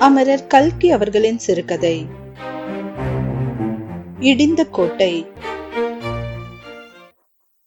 அமரர் கல்கி அவர்களின் சிறுகதை. இடிந்த கோட்டை.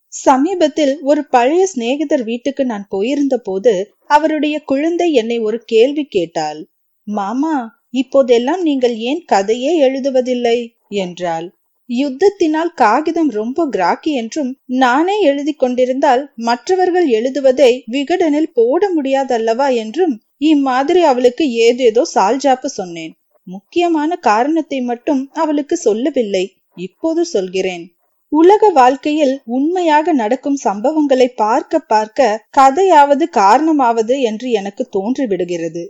சமீபத்தில் ஒரு பழைய சிநேகிதர் வீட்டுக்கு நான் போயிருந்த போது அவருடைய குழந்தை என்னை ஒரு கேள்வி கேட்டாள். மாமா இப்போதெல்லாம் நீங்கள் ஏன் கதையே எழுதுவதில்லை? என்றாள். யுத்தத்தினால் காகிதம் ரொம்ப கிராக்கி என்றும் நானே எழுதி கொண்டிருந்தால் மற்றவர்கள் எழுதுவதை விகடனில் போட முடியாதல்லவா? என்றும் இம்மாதிரி அவளுக்கு ஏதேதோ சால்ஜாப்பு சொன்னேன். முக்கியமான காரணத்தை மட்டும் அவளுக்கு சொல்லவில்லை. இப்போது சொல்கிறேன். உலக வாழ்க்கையில் உண்மையாக நடக்கும் சம்பவங்களை பார்க்க பார்க்க கதையாவது காரணமாவது என்று எனக்கு தோன்றிவிடுகிறது.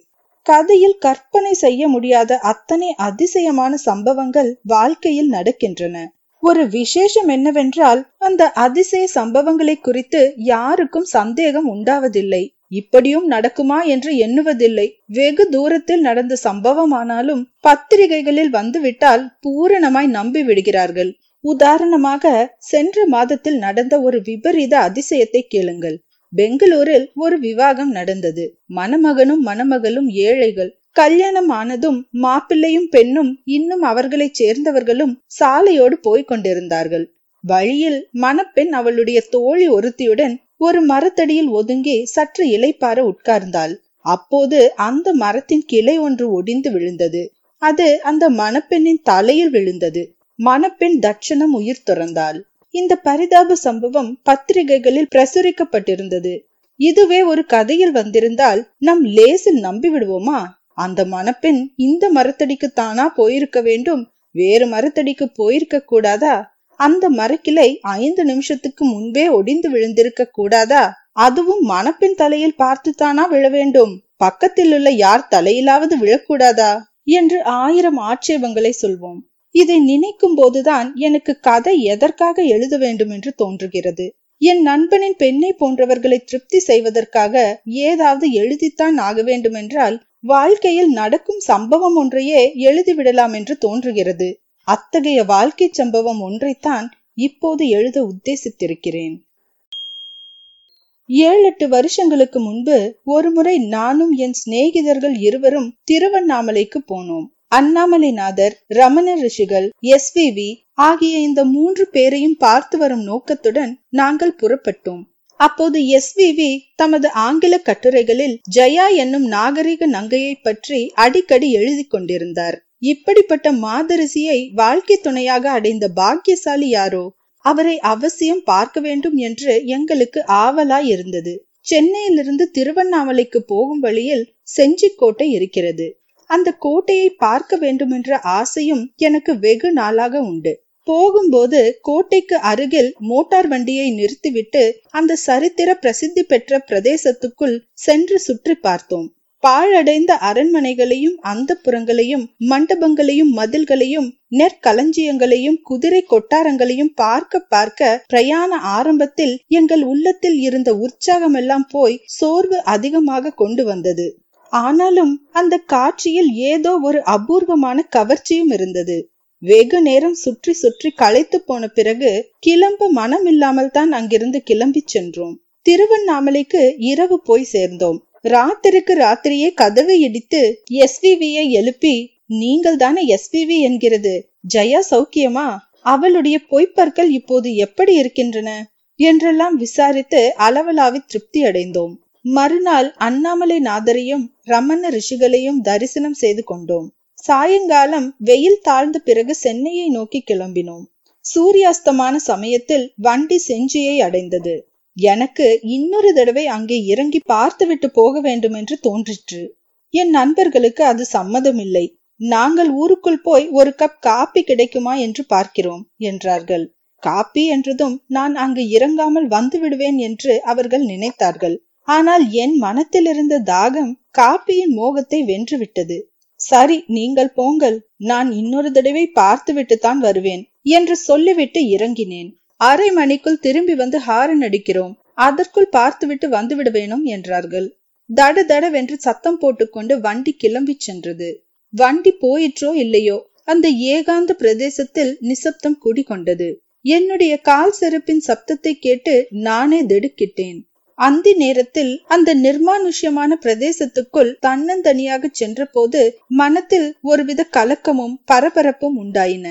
கதையில் கற்பனை செய்ய முடியாத அத்தனை அதிசயமான சம்பவங்கள் வாழ்க்கையில் நடக்கின்றன. ஒரு விசேஷம் என்னவென்றால் அந்த அதிசய சம்பவங்களை குறித்து யாருக்கும் சந்தேகம் உண்டாவதில்லை. இப்படியும் நடக்குமா என்று எண்ணுவதில்லை. வெகு தூரத்தில் நடந்த சம்பவமானாலும் பத்திரிகைகளில் வந்துவிட்டால் பூரணமாய் நம்பி விடுகிறார்கள். உதாரணமாக சென்ற மாதத்தில் நடந்த ஒரு விபரீத அதிசயத்தை கேளுங்கள். பெங்களூரில் ஒரு விவாகம் நடந்தது. மணமகனும் மணமகளும் ஏழைகள். கல்யாணம் ஆனதும் மாப்பிள்ளையும் பெண்ணும் இன்னும் அவர்களை சேர்ந்தவர்களும் சாலையோடு போய்க் கொண்டிருந்தார்கள். வழியில் மணப்பெண் அவளுடைய தோழி ஒருத்தியுடன் ஒரு மரத்தடியில் ஒதுங்கி சற்று இலைப்பார உட்கார்ந்தாள். அப்போது அந்த மரத்தின் கிளை ஒன்று ஒடிந்து விழுந்தது. அது அந்த மணப்பெண்ணின் தலையில் விழுந்தது. மணப்பெண் தட்சணம் உயிர் துறந்தாள். இந்த பரிதாப சம்பவம் பத்திரிகைகளில் பிரசுரிக்கப்பட்டிருந்தது. இதுவே ஒரு கதையில் வந்திருந்தால் நம் லேசில் நம்பி விடுவோமா அந்த மணப்பெண் இந்த மரத்தடிக்கு தானா போயிருக்க வேண்டும்? வேறு மரத்தடிக்கு போயிருக்க கூடாதா? அந்த மரக்கிளை ஐந்து நிமிஷத்துக்கு முன்பே ஒடிந்து விழுந்திருக்க கூடாதா? அதுவும் மணப்பெண் தலையில் பார்த்துத்தானா விழ வேண்டும்? பக்கத்தில் உள்ள யார் தலையிலாவது விழக்கூடாதா? என்று ஆயிரம் ஆட்சேபங்களை சொல்வோம். இதை நினைக்கும் போதுதான் எனக்கு கதை எதற்காக எழுத வேண்டும் என்று தோன்றுகிறது. என் நண்பனின் பெண்ணை போன்றவர்களை திருப்தி செய்வதற்காக ஏதாவது எழுதித்தான் ஆக வேண்டுமென்றால் வாழ்க்கையில் நடக்கும் சம்பவம் ஒன்றையே எழுதிவிடலாம் என்று தோன்றுகிறது. அத்தகைய வாழ்க்கை சம்பவம் ஒன்றைத்தான் இப்போது எழுத உத்தேசித்திருக்கிறேன். ஏழு எட்டு வருஷங்களுக்கு முன்பு ஒருமுறை நானும் என் சிநேகிதர்கள் இருவரும் திருவண்ணாமலைக்கு போனோம். அண்ணாமலைநாதர் ரமண ரிஷிகள் எஸ்விவி ஆகிய இந்த மூன்று பேரையும் பார்த்து வரும் நோக்கத்துடன் நாங்கள் புறப்பட்டோம். அப்போது எஸ்விவி தமது ஆங்கில கட்டுரைகளில் ஜெயா என்னும் நாகரிக நங்கையை பற்றி அடிக்கடி எழுதி கொண்டிருந்தார். இப்படிப்பட்ட மாதரிசியை வாழ்க்கை துணையாக அடைந்த பாக்கியசாலி யாரோ? அவரை அவசியம் பார்க்க வேண்டும் என்று எங்களுக்கு ஆவலாய் இருந்தது. சென்னையிலிருந்து திருவண்ணாமலைக்கு போகும் வழியில் செஞ்சிக்கோட்டை இருக்கிறது. அந்த கோட்டையை பார்க்க வேண்டும் என்ற ஆசையும் எனக்கு வெகு நாளாக உண்டு. போகும்போது கோட்டைக்கு அருகில் மோட்டார் வண்டியை நிறுத்திவிட்டு அந்த சரித்திர பிரசித்தி பெற்ற பிரதேசத்துக்குள் சென்று சுற்றி பார்த்தோம். பாழடைந்த அரண்மனைகளையும் அந்த புறங்களையும் மண்டபங்களையும் மதில்களையும் நெற்களஞ்சியங்களையும் குதிரை கொட்டாரங்களையும் பார்க்க பார்க்க பிரயாண ஆரம்பத்தில் எங்கள் உள்ளத்தில் இருந்த உற்சாகம் எல்லாம் போய் சோர்வு அதிகமாக கொண்டு வந்தது. ஆனாலும் அந்த காட்சியில் ஏதோ ஒரு அபூர்வமான கவர்ச்சியும் இருந்தது. வெகு நேரம் சுற்றி சுற்றி களைத்து போன பிறகு கிளம்ப மனம் இல்லாமல் தான் அங்கிருந்து கிளம்பி சென்றோம். திருவண்ணாமலைக்கு இரவு போய் சேர்ந்தோம். ராத்திரிக்கு ராத்திரியே கதவை இடித்து எஸ்விவியை எழுப்பி நீங்கள் தானே எஸ்விவி என்கிறது? ஜெயா சௌக்கியமா? அவளுடைய பொய்ப்பற்கள் இப்போது எப்படி இருக்கின்றன? என்றெல்லாம் விசாரித்து அளவலாவி திருப்தி அடைந்தோம். மறுநாள் அண்ணாமலை நாதரையும் ரமண ரிஷிகளையும் தரிசனம் செய்து கொண்டோம். சாயங்காலம் வெயில் தாழ்ந்த பிறகு சென்னையை நோக்கி கிளம்பினோம். சூரியாஸ்தமான சமயத்தில் வண்டி செஞ்சியை அடைந்தது. எனக்கு இன்னொரு தடவை அங்கே இறங்கி பார்த்துவிட்டு போக வேண்டும் என்று தோன்றிற்று. என் நண்பர்களுக்கு அது சம்மதமில்லை. நாங்கள் ஊருக்குள் போய் ஒரு கப் காப்பி கிடைக்குமா என்று பார்க்கிறோம் என்றார்கள். காப்பி என்றதும் நான் அங்கு இறங்காமல் வந்து விடுவேன் என்று அவர்கள் நினைத்தார்கள். ஆனால் என் மனத்தில் இருந்த தாகம் காப்பியின் மோகத்தை வென்றுவிட்டது. சரி நீங்கள் போங்கள். நான் இன்னொரு தடவை பார்த்துவிட்டு தான் வருவேன் என்று சொல்லிவிட்டு இறங்கினேன். அரை மணிக்குள் திரும்பி வந்து ஹாரன் அடிக்கிறோம். அதற்குள் பார்த்துவிட்டு வந்துவிட வேணும் என்றார்கள். தட தடவென்று சத்தம் போட்டுக்கொண்டு வண்டி கிளம்பி சென்றது. வண்டி போயிற்றோ இல்லையோ அந்த ஏகாந்த பிரதேசத்தில் நிசப்தம் குடிகொண்டது. என்னுடைய கால் செருப்பின் சப்தத்தை கேட்டு நானே திடுக்கிட்டேன். அந்தி நேரத்தில் அந்த நிர்மானுஷ்யமான பிரதேசத்துக்குள் தன்னந்தனியாக சென்றபோது மனத்தில் ஒருவித கலக்கமும் பரபரப்பும் உண்டாயின.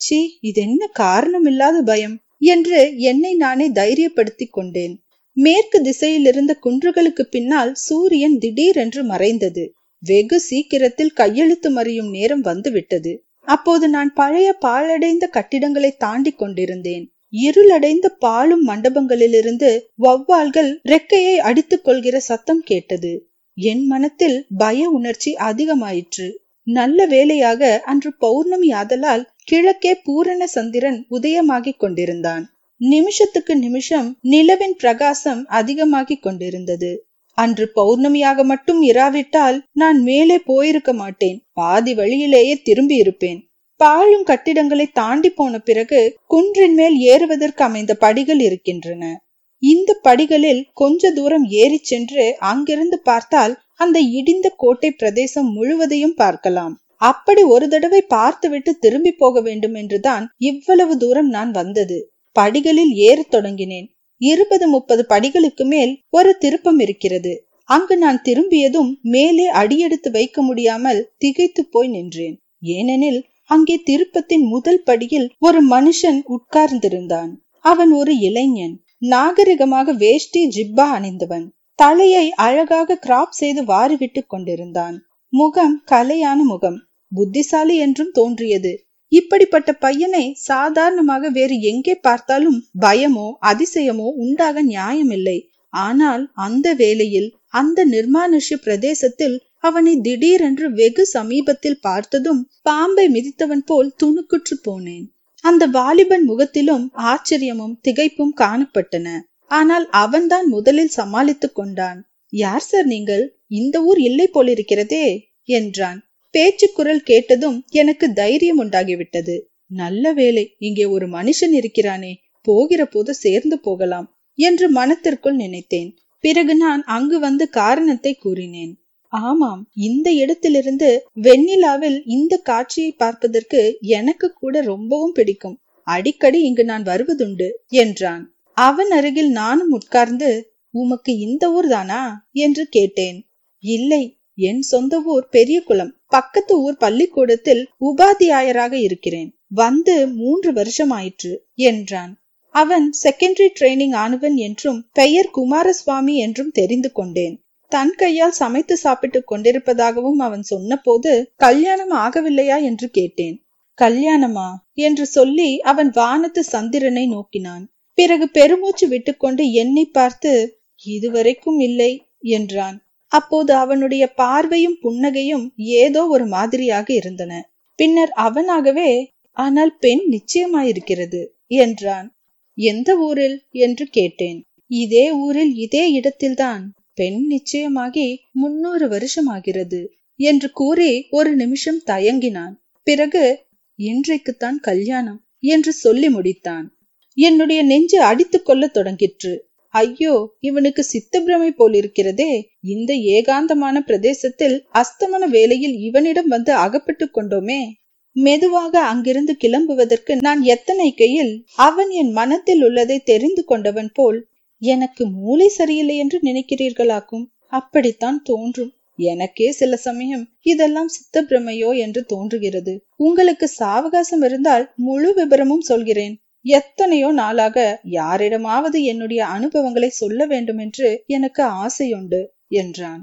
சி இதென்ன காரணமில்லாத பயம்? என்று என்னை நானே தைரியப்படுத்திக் கொண்டேன். மேற்கு திசையிலிருந்த குன்றுகளுக்கு பின்னால் சூரியன் திடீரென்று மறைந்தது. வெகு சீக்கிரத்தில் கையெழுத்து மறியும் நேரம் வந்துவிட்டது. அப்போது நான் பழைய பாழடைந்த கட்டிடங்களை தாண்டி கொண்டிருந்தேன். இருளடைந்த பாலும் மண்டபங்களிலிருந்து வௌவால்கள் ரெக்கையை அடித்துக் கொள்கிற சத்தம் கேட்டது. என் மனத்தில் பய உணர்ச்சி அதிகமாயிற்று. நல்ல வேலையாக அன்று பௌர்ணமி ஆதலால் கிழக்கே பூரண சந்திரன் உதயமாகிக் கொண்டிருந்தான். நிமிஷத்துக்கு நிமிஷம் நிலவின் பிரகாசம் அதிகமாகிக் கொண்டிருந்தது. அன்று பௌர்ணமியாக மட்டும் இராவிட்டால் நான் மேலே போயிருக்க மாட்டேன். பாதி வழியிலேயே திரும்பி இருப்பேன். பாழும் கட்டிடங்களை தாண்டி போன பிறகு குன்றின் மேல் ஏறுவதற்கு அமைந்த படிகள் இருக்கின்றன. இந்த படிகளில் கொஞ்ச தூரம் ஏறி சென்று அங்கிருந்து பார்த்தால் அந்த இடிந்த கோட்டை பிரதேசம் முழுவதையும் பார்க்கலாம். அப்படி ஒரு தடவை பார்த்துவிட்டு திரும்பி போக வேண்டும் என்றுதான் இவ்வளவு தூரம் நான் வந்தது. படிகளில் ஏறத் தொடங்கினேன். இருபது முப்பது படிகளுக்கு மேல் ஒரு திருப்பம் இருக்கிறது. அங்கு நான் திரும்பியதும் மேலே அடியெடுத்து வைக்க முடியாமல் திகைத்து போய் நின்றேன். ஏனெனில் அங்கே திருப்பத்தின் முதல் படியில் ஒரு மனுஷன் உட்கார்ந்திருந்தான். அவன் ஒரு இளைஞன். நாகரிகமாக வேஷ்டி ஜிப்பா அணிந்தவன். தலையை அழகாக கிராப் செய்து வாரிவிட்டு கொண்டிருந்தான். முகம் கலையான முகம். புத்திசாலி என்றும் தோன்றியது. இப்படிப்பட்ட பையனை சாதாரணமாக வேறு எங்கே பார்த்தாலும் பயமோ அதிசயமோ உண்டாக நியாயமில்லை. ஆனால் அந்த வேளையில் அந்த நிர்மானுஷ்ய பிரதேசத்தில் அவனை திடீரென்று வெகு சமீபத்தில் பார்த்ததும் பாம்பை மிதித்தவன் போல் துணுக்குற்று போனேன். அந்த வாலிபன் முகத்திலும் ஆச்சரியமும் திகைப்பும் காணப்பட்டன. ஆனால் அவன்தான் முதலில் சமாளித்துக் கொண்டான். யார் சார் நீங்கள்? இந்த ஊர் இல்லை போலிருக்கிறதே! என்றான். பேச்சு குரல் கேட்டதும் எனக்கு தைரியம் உண்டாகிவிட்டது. நல்ல வேலை இங்கே ஒரு மனுஷன் இருக்கிறானே போகிற போது சேர்ந்து போகலாம் என்று மனத்திற்குள் நினைத்தேன். பிறகு நான் அங்கு வந்து காரணத்தை கூறினேன். ஆமாம் இந்த இடத்திலிருந்து வெண்ணிலாவில் இந்த காட்சியை பார்ப்பதற்கு எனக்கு கூட ரொம்பவும் பிடிக்கும். அடிக்கடி இங்கு நான் வருவதுண்டு என்றான். அவன் அருகில் நானும் உட்கார்ந்து உமக்கு இந்த ஊர் தானா என்று கேட்டேன். இல்லை என் சொந்த ஊர் பெரிய குளம் பக்கத்து ஊர் பள்ளிக்கூடத்தில் உபாத்தியாயராக இருக்கிறேன். வந்து மூன்று வருஷம் ஆயிற்று என்றான். அவன் செகண்டரி ட்ரைனிங் ஆனவன் என்றும் பெயர் குமாரசுவாமி என்றும் தெரிந்து கொண்டேன். தன் கையால் சமைத்து சாப்பிட்டுக் கொண்டிருப்பதாகவும் அவன் சொன்னபோது கல்யாணம் ஆகவில்லையா? என்று கேட்டேன். கல்யாணமா? என்று சொல்லி அவன் வானத்து சந்திரனை நோக்கினான். பிறகு பெருமூச்சு விட்டுக்கொண்டு என்னை பார்த்து இதுவரைக்கும் இல்லை என்றான். அப்போது அவனுடைய பார்வையும் புன்னகையும் ஏதோ ஒரு மாதிரியாக இருந்தன. பின்னர் அவனாகவே ஆனால் பெண் நிச்சயமாயிருக்கிறது என்றான். எந்த ஊரில்? என்று கேட்டேன். இதே ஊரில் இதே இடத்தில்தான். பெண் நிச்சயமாகி முன்னூறு வருஷம் ஆகிறது என்று கூறி ஒரு நிமிஷம் தயங்கினான். பிறகு இன்றைக்குத்தான் கல்யாணம் என்று சொல்லி முடித்தான். என்னுடைய நெஞ்சு அடித்துக் கொள்ள தொடங்கிற்று. ஐயோ இவனுக்கு சித்தப்பிரமை போலிருக்கிறதே. இந்த ஏகாந்தமான பிரதேசத்தில் அஸ்தமன வேளையில் இவனிடம் வந்து அகப்பட்டு கொண்டோமே. மெதுவாக அங்கிருந்து கிளம்புவதற்கு நான் எத்தனை கையில் அவன் என் மனத்தில் உள்ளதை தெரிந்து கொண்டவன் போல் எனக்கு மூளை சரியில்லை என்று நினைக்கிறீர்களாக்கும்? அப்படித்தான் தோன்றும். எனக்கே சில சமயம் இதெல்லாம் சித்த பிரமையோ என்று தோன்றுகிறது. உங்களுக்கு சாவகாசம் இருந்தால் முழு விபரமும் சொல்கிறேன். எத்தனையோ நாளாக யாரிடமாவது என்னுடைய அனுபவங்களை சொல்ல வேண்டும் என்று எனக்கு ஆசையுண்டு என்றான்.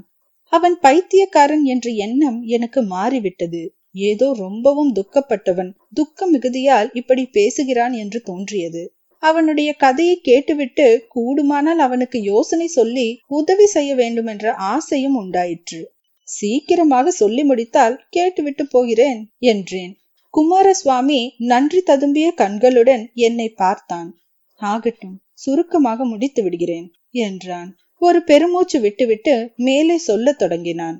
அவன் பைத்தியக்காரன் என்ற எண்ணம் எனக்கு மாறிவிட்டது. ஏதோ ரொம்பவும் துக்கப்பட்டவன் துக்க மிகுதியால் இப்படி பேசுகிறான் என்று தோன்றியது. அவனுடைய கதையை கேட்டுவிட்டு கூடுமானால் அவனுக்கு யோசனை சொல்லி உதவி செய்ய வேண்டும் என்ற ஆசையும் உண்டாயிற்று. சீக்கிரமாக சொல்லி முடித்தால் கேட்டுவிட்டு போகிறேன் என்றேன். குமாரசுவாமி நன்றி ததும்பிய கண்களுடன் என்னை பார்த்தான். ஆகட்டும் சுருக்கமாக முடித்து விடுகிறேன் என்றான். ஒரு பெருமூச்சு விட்டுவிட்டு மேலே சொல்லத் தொடங்கினான்.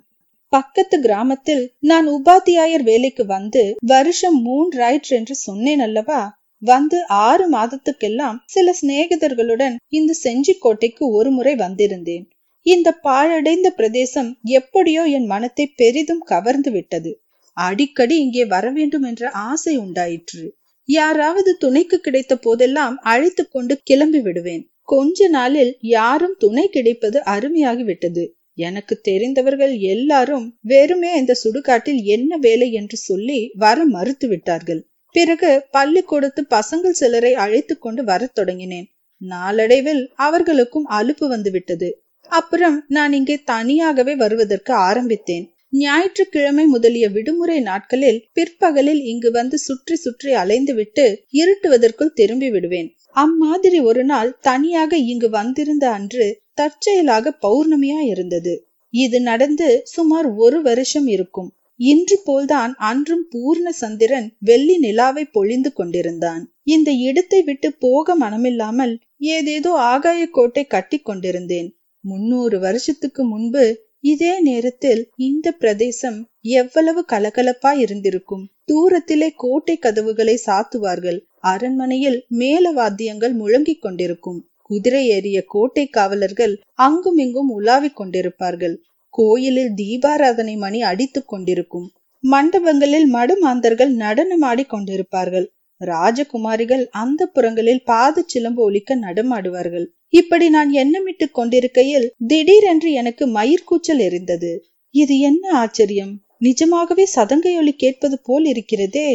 பக்கத்து கிராமத்தில் நான் உபாத்தியாயர் வேலைக்கு வந்து வருஷம் மூன்றாயிற்று என்று சொன்னேன் அல்லவா? வந்து ஆறு மாதத்துக்கெல்லாம் சில சிநேகிதர்களுடன் இந்த செஞ்சிக்கோட்டைக்கு ஒரு முறை வந்திருந்தேன். இந்த பாழடைந்த பிரதேசம் எப்படியோ என் மனத்தை பெரிதும் கவர்ந்து விட்டது. அடிக்கடி இங்கே வர வேண்டும் என்ற ஆசை உண்டாயிற்று. யாராவது துணைக்கு கிடைத்த போதெல்லாம் அழைத்து கொண்டு கிளம்பி விடுவேன். கொஞ்ச நாளில் யாரும் துணை கிடைப்பது அருமையாகி விட்டது. எனக்கு தெரிந்தவர்கள் எல்லாரும் வெறுமே இந்த சுடுகாட்டில் என்ன வேலை என்று சொல்லி வர மறுத்து விட்டார்கள். பிறகு பள்ளிக்கூடத்து பசங்கள் சிலரை அழைத்து கொண்டு வரத் தொடங்கினேன். நாளடைவில் அவர்களுக்கும் அலுப்பு வந்து விட்டது. அப்புறம் நான் இங்கே தனியாகவே வருவதற்கு ஆரம்பித்தேன். ஞாயிற்றுக்கிழமை முதலிய விடுமுறை நாட்களில் பிற்பகலில் இங்கு வந்து சுற்றி சுற்றி அலைந்துவிட்டு இருட்டுவதற்குள் திரும்பி விடுவேன். அம்மாதிரி ஒரு நாள் தனியாக இங்கு வந்திருந்த அன்று தற்செயலாக பௌர்ணமியா இருந்தது. இது நடந்து சுமார் ஒரு வருஷம் இருக்கும். இன்று போல்தான் அன்றும் பூர்ண சந்திரன் வெள்ளி நிலாவை பொழிந்து கொண்டிருந்தான். இந்த இடத்தை விட்டு போக மனமில்லாமல் ஏதேதோ ஆகாய கோட்டை கட்டி கொண்டிருந்தேன். முன்னூறு வருஷத்துக்கு முன்பு இதே நேரத்தில் இந்த பிரதேசம் எவ்வளவு கலகலப்பா இருந்திருக்கும் தூரத்திலே கோட்டை கதவுகளை சாத்துவார்கள். அரண்மனையில் மேல வாத்தியங்கள் முழங்கிக் கொண்டிருக்கும். குதிரை ஏறிய கோட்டை காவலர்கள் அங்கும் இங்கும் உலாவிக் கொண்டிருப்பார்கள். கோயிலில் தீபாராதனை மணி அடித்துக் கொண்டிருக்கும். மண்டபங்களில் மடுமாந்தர்கள் நடனமாடி கொண்டிருப்பார்கள். ராஜகுமாரிகள் அந்த புறங்களில் பாத சிலம்பு ஒலிக்க நடமாடுவார்கள். இப்படி நான் எண்ணமிட்டுக் கொண்டிருக்கையில் திடீரென்று எனக்கு மயிர்கூச்சல் எரிந்தது. இது என்ன ஆச்சரியம்? நிஜமாகவே சதங்கையொலி கேட்பது போல் இருக்கிறதே.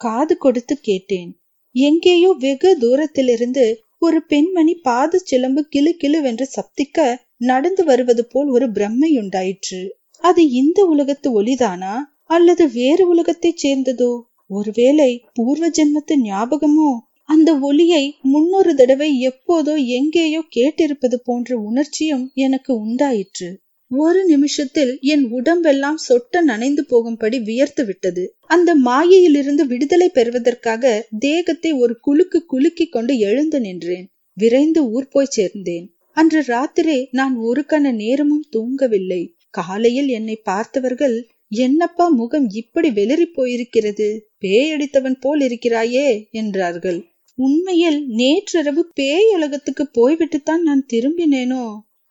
காது கொடுத்து கேட்டேன். எங்கேயோ வெகு தூரத்திலிருந்து ஒரு பெண்மணி பாது சிலம்பு கிளு கிளுவென்று சப்திக்க நடந்து வருவது போல் ஒரு பிரம்மை உண்டாயிற்று. அது இந்த உலகத்து ஒளிதானா அல்லது வேறு உலகத்தைச் சேர்ந்ததோ? ஒருவேளை பூர்வ ஜென்மத்து ஞாபகமோ? அந்த ஒலியை முன்னொரு தடவை எப்போதோ எங்கேயோ கேட்டிருப்பது போன்ற உணர்ச்சியும் எனக்கு உண்டாயிற்று. ஒரு நிமிஷத்தில் என் உடம்பெல்லாம் சொட்ட நனைந்து போகும்படி வியர்த்து விட்டது. அந்த மாயையிலிருந்து விடுதலை பெறுவதற்காக தேகத்தை ஒரு குலுக்கு குலுக்கி கொண்டு எழுந்து நின்றேன். விரைந்து ஊர் போய் சேர்ந்தேன். அன்று ராத்திரி நான் ஒரு கண நேரமும் தூங்கவில்லை. காலையில் என்னை பார்த்தவர்கள் என்னப்பா முகம் இப்படி வெளிரி போயிருக்கிறது? பேயடித்தவன் போல் இருக்கிறாயே என்றார்கள். உண்மையில் நேற்றிரவு பேயலகத்துக்கு போய்விட்டுத்தான் நான் திரும்பினேனோ?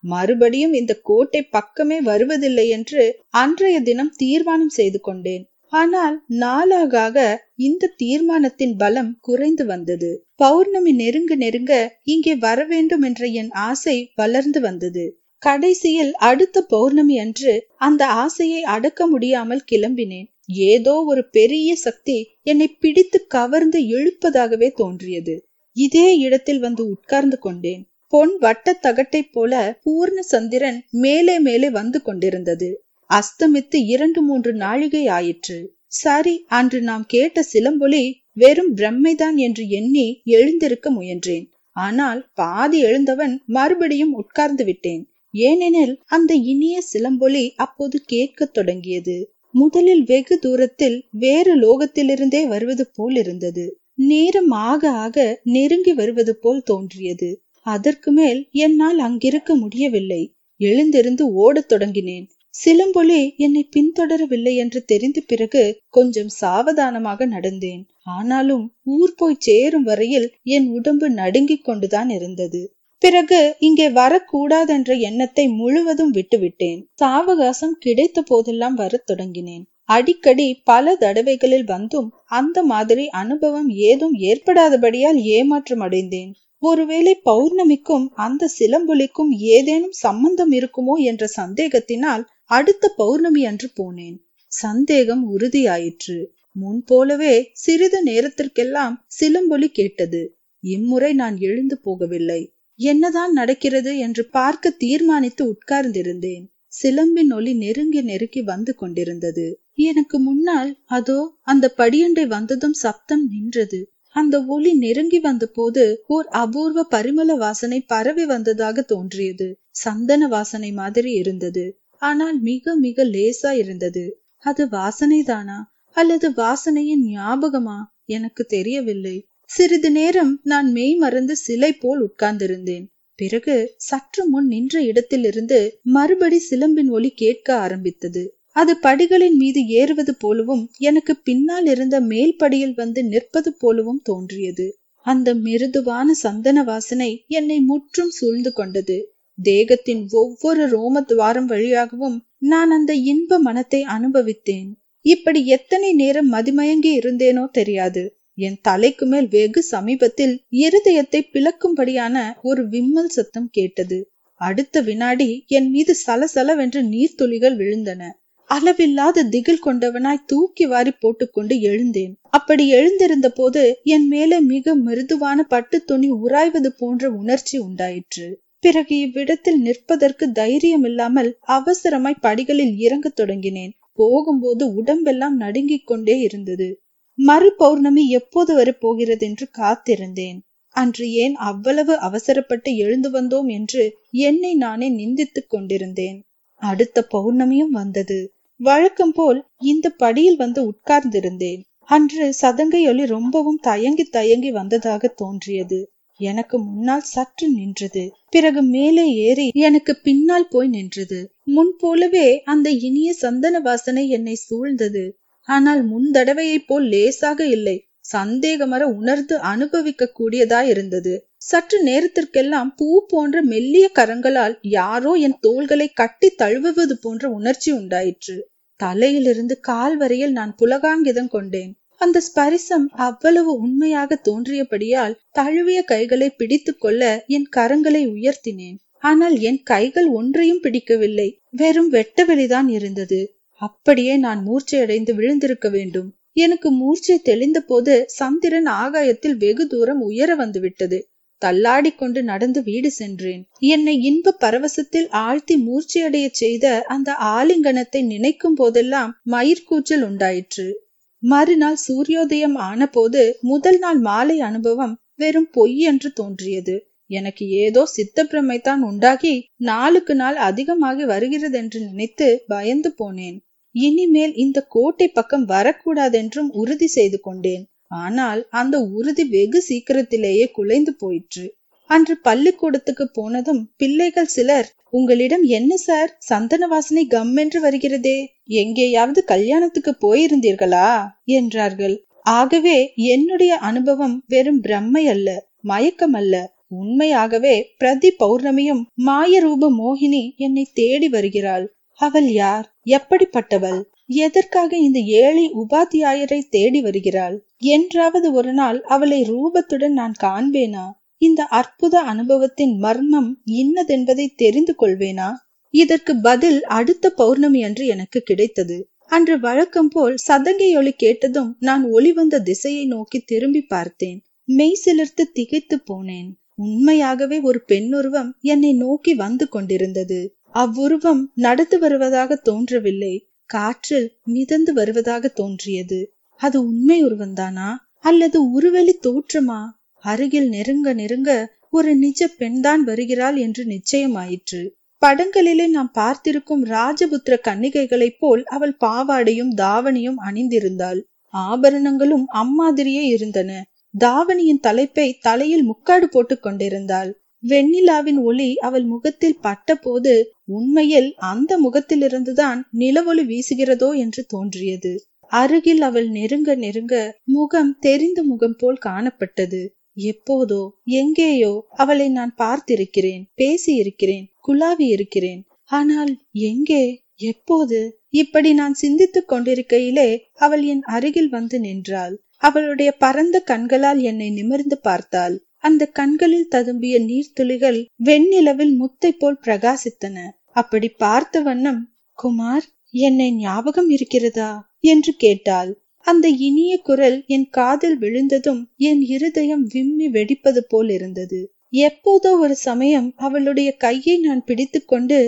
மறுபடியும் இந்த கோட்டை பக்கமே வருவதில்லை என்று அன்றைய தினம் தீர்மானம் செய்து கொண்டேன். ஆனால் நாளாக இந்த தீர்மானத்தின் பலம் குறைந்து வந்தது. பௌர்ணமி நெருங்க நெருங்க இங்கே வரவேண்டும் என்ற என் ஆசை வளர்ந்து வந்தது. கடைசியில் அடுத்த பௌர்ணமி அன்று அந்த ஆசையை அடக்க முடியாமல் கிளம்பினேன். ஏதோ ஒரு பெரிய சக்தி என்னை பிடித்து கவர்ந்து இழுப்பதாகவே தோன்றியது. இதே இடத்தில் வந்து உட்கார்ந்து கொண்டேன். பொன் வட்ட தகட்டை போல பூர்ண சந்திரன் மேலே மேலே வந்து கொண்டிருந்தது. அஸ்தமித்து இரண்டு மூன்று நாழிகை ஆயிற்று. சரி அன்று நாம் கேட்ட சிலம்பொலி வெறும் பிரம்மைதான் என்று எண்ணி எழுந்திருக்க முயன்றேன். ஆனால் பாதி எழுந்தவன் மறுபடியும் உட்கார்ந்து விட்டேன். ஏனெனில் அந்த இனிய சிலம்பொலி அப்போது கேட்கத் தொடங்கியது. முதலில் வெகு தூரத்தில் வேறு லோகத்திலிருந்தே வருவது போல் இருந்தது. நேரம் ஆக ஆக நெருங்கி வருவது போல் தோன்றியது. அதற்கு மேல் என்னால் அங்கிருக்க முடியவில்லை. எழுந்திருந்து ஓடத் தொடங்கினேன். சிலம்பொலி என்னை பின்தொடரவில்லை என்று தெரிந்த பிறகு கொஞ்சம் சாவதானமாக நடந்தேன். ஆனாலும் ஊர் போய் சேரும் வரையில் என் உடம்பு நடுங்கிக் கொண்டுதான் இருந்தது. பிறகு இங்கே வரக்கூடாதென்ற எண்ணத்தை முழுவதும் விட்டுவிட்டேன். சாவகாசம் கிடைத்த போதெல்லாம் வரத் தொடங்கினேன். அடிக்கடி பல தடவைகளில் வந்தும் அந்த மாதிரி அனுபவம் ஏதும் ஏற்படாதபடியால் ஏமாற்றம் அடைந்தேன். ஒருவேளை பௌர்ணமிக்கும் அந்த சிலம்பொலிக்கும் ஏதேனும் சம்பந்தம் இருக்குமோ என்ற சந்தேகத்தினால் அடுத்த பௌர்ணமி அன்று போனேன். சந்தேகம் உறுதியாயிற்று. முன் போலவே சிறிது நேரத்திற்கெல்லாம் சிலம்பொலி கேட்டது. இம்முறை நான் எழுந்து போகவில்லை. என்னதான் நடக்கிறது என்று பார்க்க தீர்மானித்து உட்கார்ந்திருந்தேன். சிலம்பின் ஒளி நெருங்கி நெருங்கி வந்து கொண்டிருந்தது. எனக்கு முன்னால் அதோ அந்த படியண்டை வந்ததும் சப்தம் நின்றது. அந்த ஒளி நெருங்கி வந்த போது ஓர் அபூர்வ பரிமள வாசனை பரவி வந்ததாக தோன்றியது. சந்தன வாசனை மாதிரி இருந்தது. ஆனால் மிக மிக லேசா இருந்தது. அது வாசனைதானா? அல்லது வாசனையின் ஞாபகமா? எனக்கு தெரியவில்லை. சிறிது நேரம் நான் மெய் மறந்து சிலை போல் உட்கார்ந்திருந்தேன். பிறகு சற்று முன் நின்ற இடத்திலிருந்து மறுபடி சிலம்பின் ஒலி கேட்க ஆரம்பித்தது. அது படிகளின் மீது ஏறுவது போலவும் எனக்கு பின்னால் இருந்த மேல் படியில் வந்து நிற்பது போலவும் தோன்றியது. அந்த மிருதுவான சந்தன வாசனை என்னை முற்றும் சூழ்ந்து கொண்டது. தேகத்தின் ஒவ்வொரு ரோம துவாரம் வழியாகவும் நான் அந்த இன்ப மனத்தை அனுபவித்தேன். இப்படி எத்தனை நேரம் மதிமயங்கி இருந்தேனோ தெரியாது. என் தலைக்கு மேல் வெகு சமீபத்தில் இருதயத்தை பிளக்கும்படியான ஒரு விம்மல் சத்தம் கேட்டது. அடுத்த வினாடி என் மீது சலசலவென்று நீர்த்துளிகள் விழுந்தன. அளவில்லாத திகில் கொண்டவனாய் தூக்கி வாரி போட்டுக்கொண்டு எழுந்தேன். அப்படி எழுந்திருந்த போது என் மேலே மிக மிருதுவான பட்டு துணி உராய்வது போன்ற உணர்ச்சி உண்டாயிற்று. பிறகு இவ்விடத்தில் நிற்பதற்கு தைரியம் இல்லாமல் அவசரமாய் படிகளில் இறங்கத் தொடங்கினேன். போகும்போது உடம்பெல்லாம் நடுங்கிக் கொண்டே இருந்தது. மறு பௌர்ணமி எப்போது வரப்போகிறது என்று காத்திருந்தேன். அன்று ஏன் அவ்வளவு அவசரப்பட்டு எழுந்து வந்தோம் என்று என்னை நானே நிந்தித்துக் கொண்டிருந்தேன். அடுத்த பௌர்ணமியும் வந்தது. வழக்கம் போல் இந்த படியில் வந்து உட்கார்ந்திருந்தேன். அன்று சதங்கை ரொம்பவும் தயங்கி தயங்கி வந்ததாக தோன்றியது. எனக்கு முன்னால் சற்று நின்றது. பிறகு மேலே ஏறி எனக்கு பின்னால் போய் நின்றது. முன் போலவே அந்த இனிய சந்தன வாசனை என்னை சூழ்ந்தது. ஆனால் முன் தடவையைப் போல் லேசாக இல்லை. சந்தேகமர உணர்ந்து அனுபவிக்க கூடியதாயிருந்தது சற்று நேரத்திற்கெல்லாம் பூ போன்ற மெல்லிய கரங்களால் யாரோ என் தோள்களை கட்டி தழுவுவது போன்ற உணர்ச்சி உண்டாயிற்று. தலையிலிருந்து கால் வரையில் நான் புலகாங்கிதம் கொண்டேன். அந்த ஸ்பரிசம் அவ்வளவு உண்மையாக தோன்றியபடியால் தழுவிய கைகளை பிடித்து கொள்ள என் கரங்களை உயர்த்தினேன். ஆனால் என் கைகள் ஒன்றையும் பிடிக்கவில்லை. வெறும் வெட்டவெளிதான் இருந்தது. அப்படியே நான் மூர்ச்சையடைந்து விழுந்திருக்க வேண்டும். எனக்கு மூர்ச்சை தெளிந்த போது சந்திரன் ஆகாயத்தில் வெகு தூரம் உயர வந்துவிட்டது. தள்ளாடி கொண்டு நடந்து வீடு சென்றேன். என்னை இன்ப பரவசத்தில் ஆழ்த்தி மூர்ச்சையடைய செய்த அந்த ஆலிங்கனத்தை நினைக்கும் போதெல்லாம் மயிர்கூச்சல் உண்டாயிற்று. மறுநாள் சூரியோதயம் ஆனபோது முதல் நாள் மாலை அனுபவம் வெறும் பொய் என்று தோன்றியது. எனக்கு ஏதோ சித்தப்பிரமைத்தான் உண்டாகி நாளுக்கு நாள் அதிகமாகி வருகிறது என்று நினைத்து பயந்து போனேன். இனிமேல் இந்த கோட்டை பக்கம் வரக்கூடாதென்றும் உறுதி செய்து கொண்டேன். ஆனால் அந்த உறுதி வெகு சீக்கிரத்திலேயே குலைந்து போயிற்று. அன்று பள்ளிக்கூடத்துக்கு போனதும் பிள்ளைகள் சிலர் உங்களிடம் என்ன சார்? சந்தன வாசனை கம் என்று வருகிறதே. எங்கேயாவது கல்யாணத்துக்கு போயிருந்தீர்களா? என்றார்கள். ஆகவே என்னுடைய அனுபவம் வெறும் பிரம்மை அல்ல மயக்கம் அல்ல. உண்மையாகவே பிரதி பௌர்ணமியும் மாயரூப மோகினி என்னை தேடி வருகிறாள். அவள் யார்? எப்படிப்பட்டவள்? எதற்காக இந்த ஏழை உபாத்தியாயரை தேடி வருகிறாள்? என்றாவது ஒரு நாள் அவளை ரூபத்துடன் நான் காண்பேனா? இந்த அற்புத அனுபவத்தின் மர்மம் இன்னதென்பதை தெரிந்து கொள்வேனா? இதற்கு பதில் அடுத்த பௌர்ணமி அன்று எனக்கு கிடைத்தது. அன்று வழக்கம் போல் சதங்கை ஒளி கேட்டதும் நான் ஒளி வந்த திசையை நோக்கி திரும்பி பார்த்தேன். மெய் சிலிர்த்து திகைத்து போனேன். உண்மையாகவே ஒரு பெண்ணுருவம் என்னை நோக்கி வந்து கொண்டிருந்தது. அவ்வுருவம் நடந்து வருவதாக தோன்றவில்லை. காற்றில் மிதந்து வருவதாக தோன்றியது. அது உண்மை உருவந்தானா அல்லது உருவெளி தோற்றமா? அருகில் நெருங்க நெருங்க ஒரு நிஜ பெண்தான் வருகிறாள் என்று நிச்சயமாயிற்று. படங்களிலே நாம் பார்த்திருக்கும் ராஜபுத்திர கன்னிகைகளைப் போல் அவள் பாவாடையும் தாவணியும் அணிந்திருந்தாள். ஆபரணங்களும் அம்மாதிரியே இருந்தன. தாவணியின் தலைப்பை தலையில் முக்காடு போட்டுக் கொண்டிருந்தாள். வெண்ணிலாவின் ஒளி அவள் முகத்தில் பட்டபோது உண்மையில் அந்த முகத்திலிருந்துதான் நிலவொளி வீசுகிறதோ என்று தோன்றியது. அருகில் அவள் நெருங்க நெருங்க முகம் தெரிந்த முகம் போல் காணப்பட்டது. எப்போதோ எங்கேயோ அவளை நான் பார்த்திருக்கிறேன் பேசியிருக்கிறேன் குலாவி இருக்கிறேன் ஆனால் எங்கே எப்போது? இப்படி நான் சிந்தித்துக் கொண்டிருக்கையிலே அவள் என் அருகில் வந்து நின்றாள். அவளுடைய பரந்த கண்களால் என்னை நிமிர்ந்து பார்த்தாள். அந்த கண்களில் ததும்பிய நீர்த்துளிகள் வெண்ணிலவில் முத்தை போல் பிரகாசித்தன. அப்படி பார்த்த வண்ணம் குமார் என்னை ஞாபகம் இருக்கிறதா? என்று கேட்டாள். அந்த இனிய குரல் என் காதில் விழுந்ததும் என் இருதயம் விம்மி வெடிப்பது போல் இருந்தது. எப்போதோ ஒரு சமயம் அவளுடைய கையை நான் பிடித்துக்கொண்டு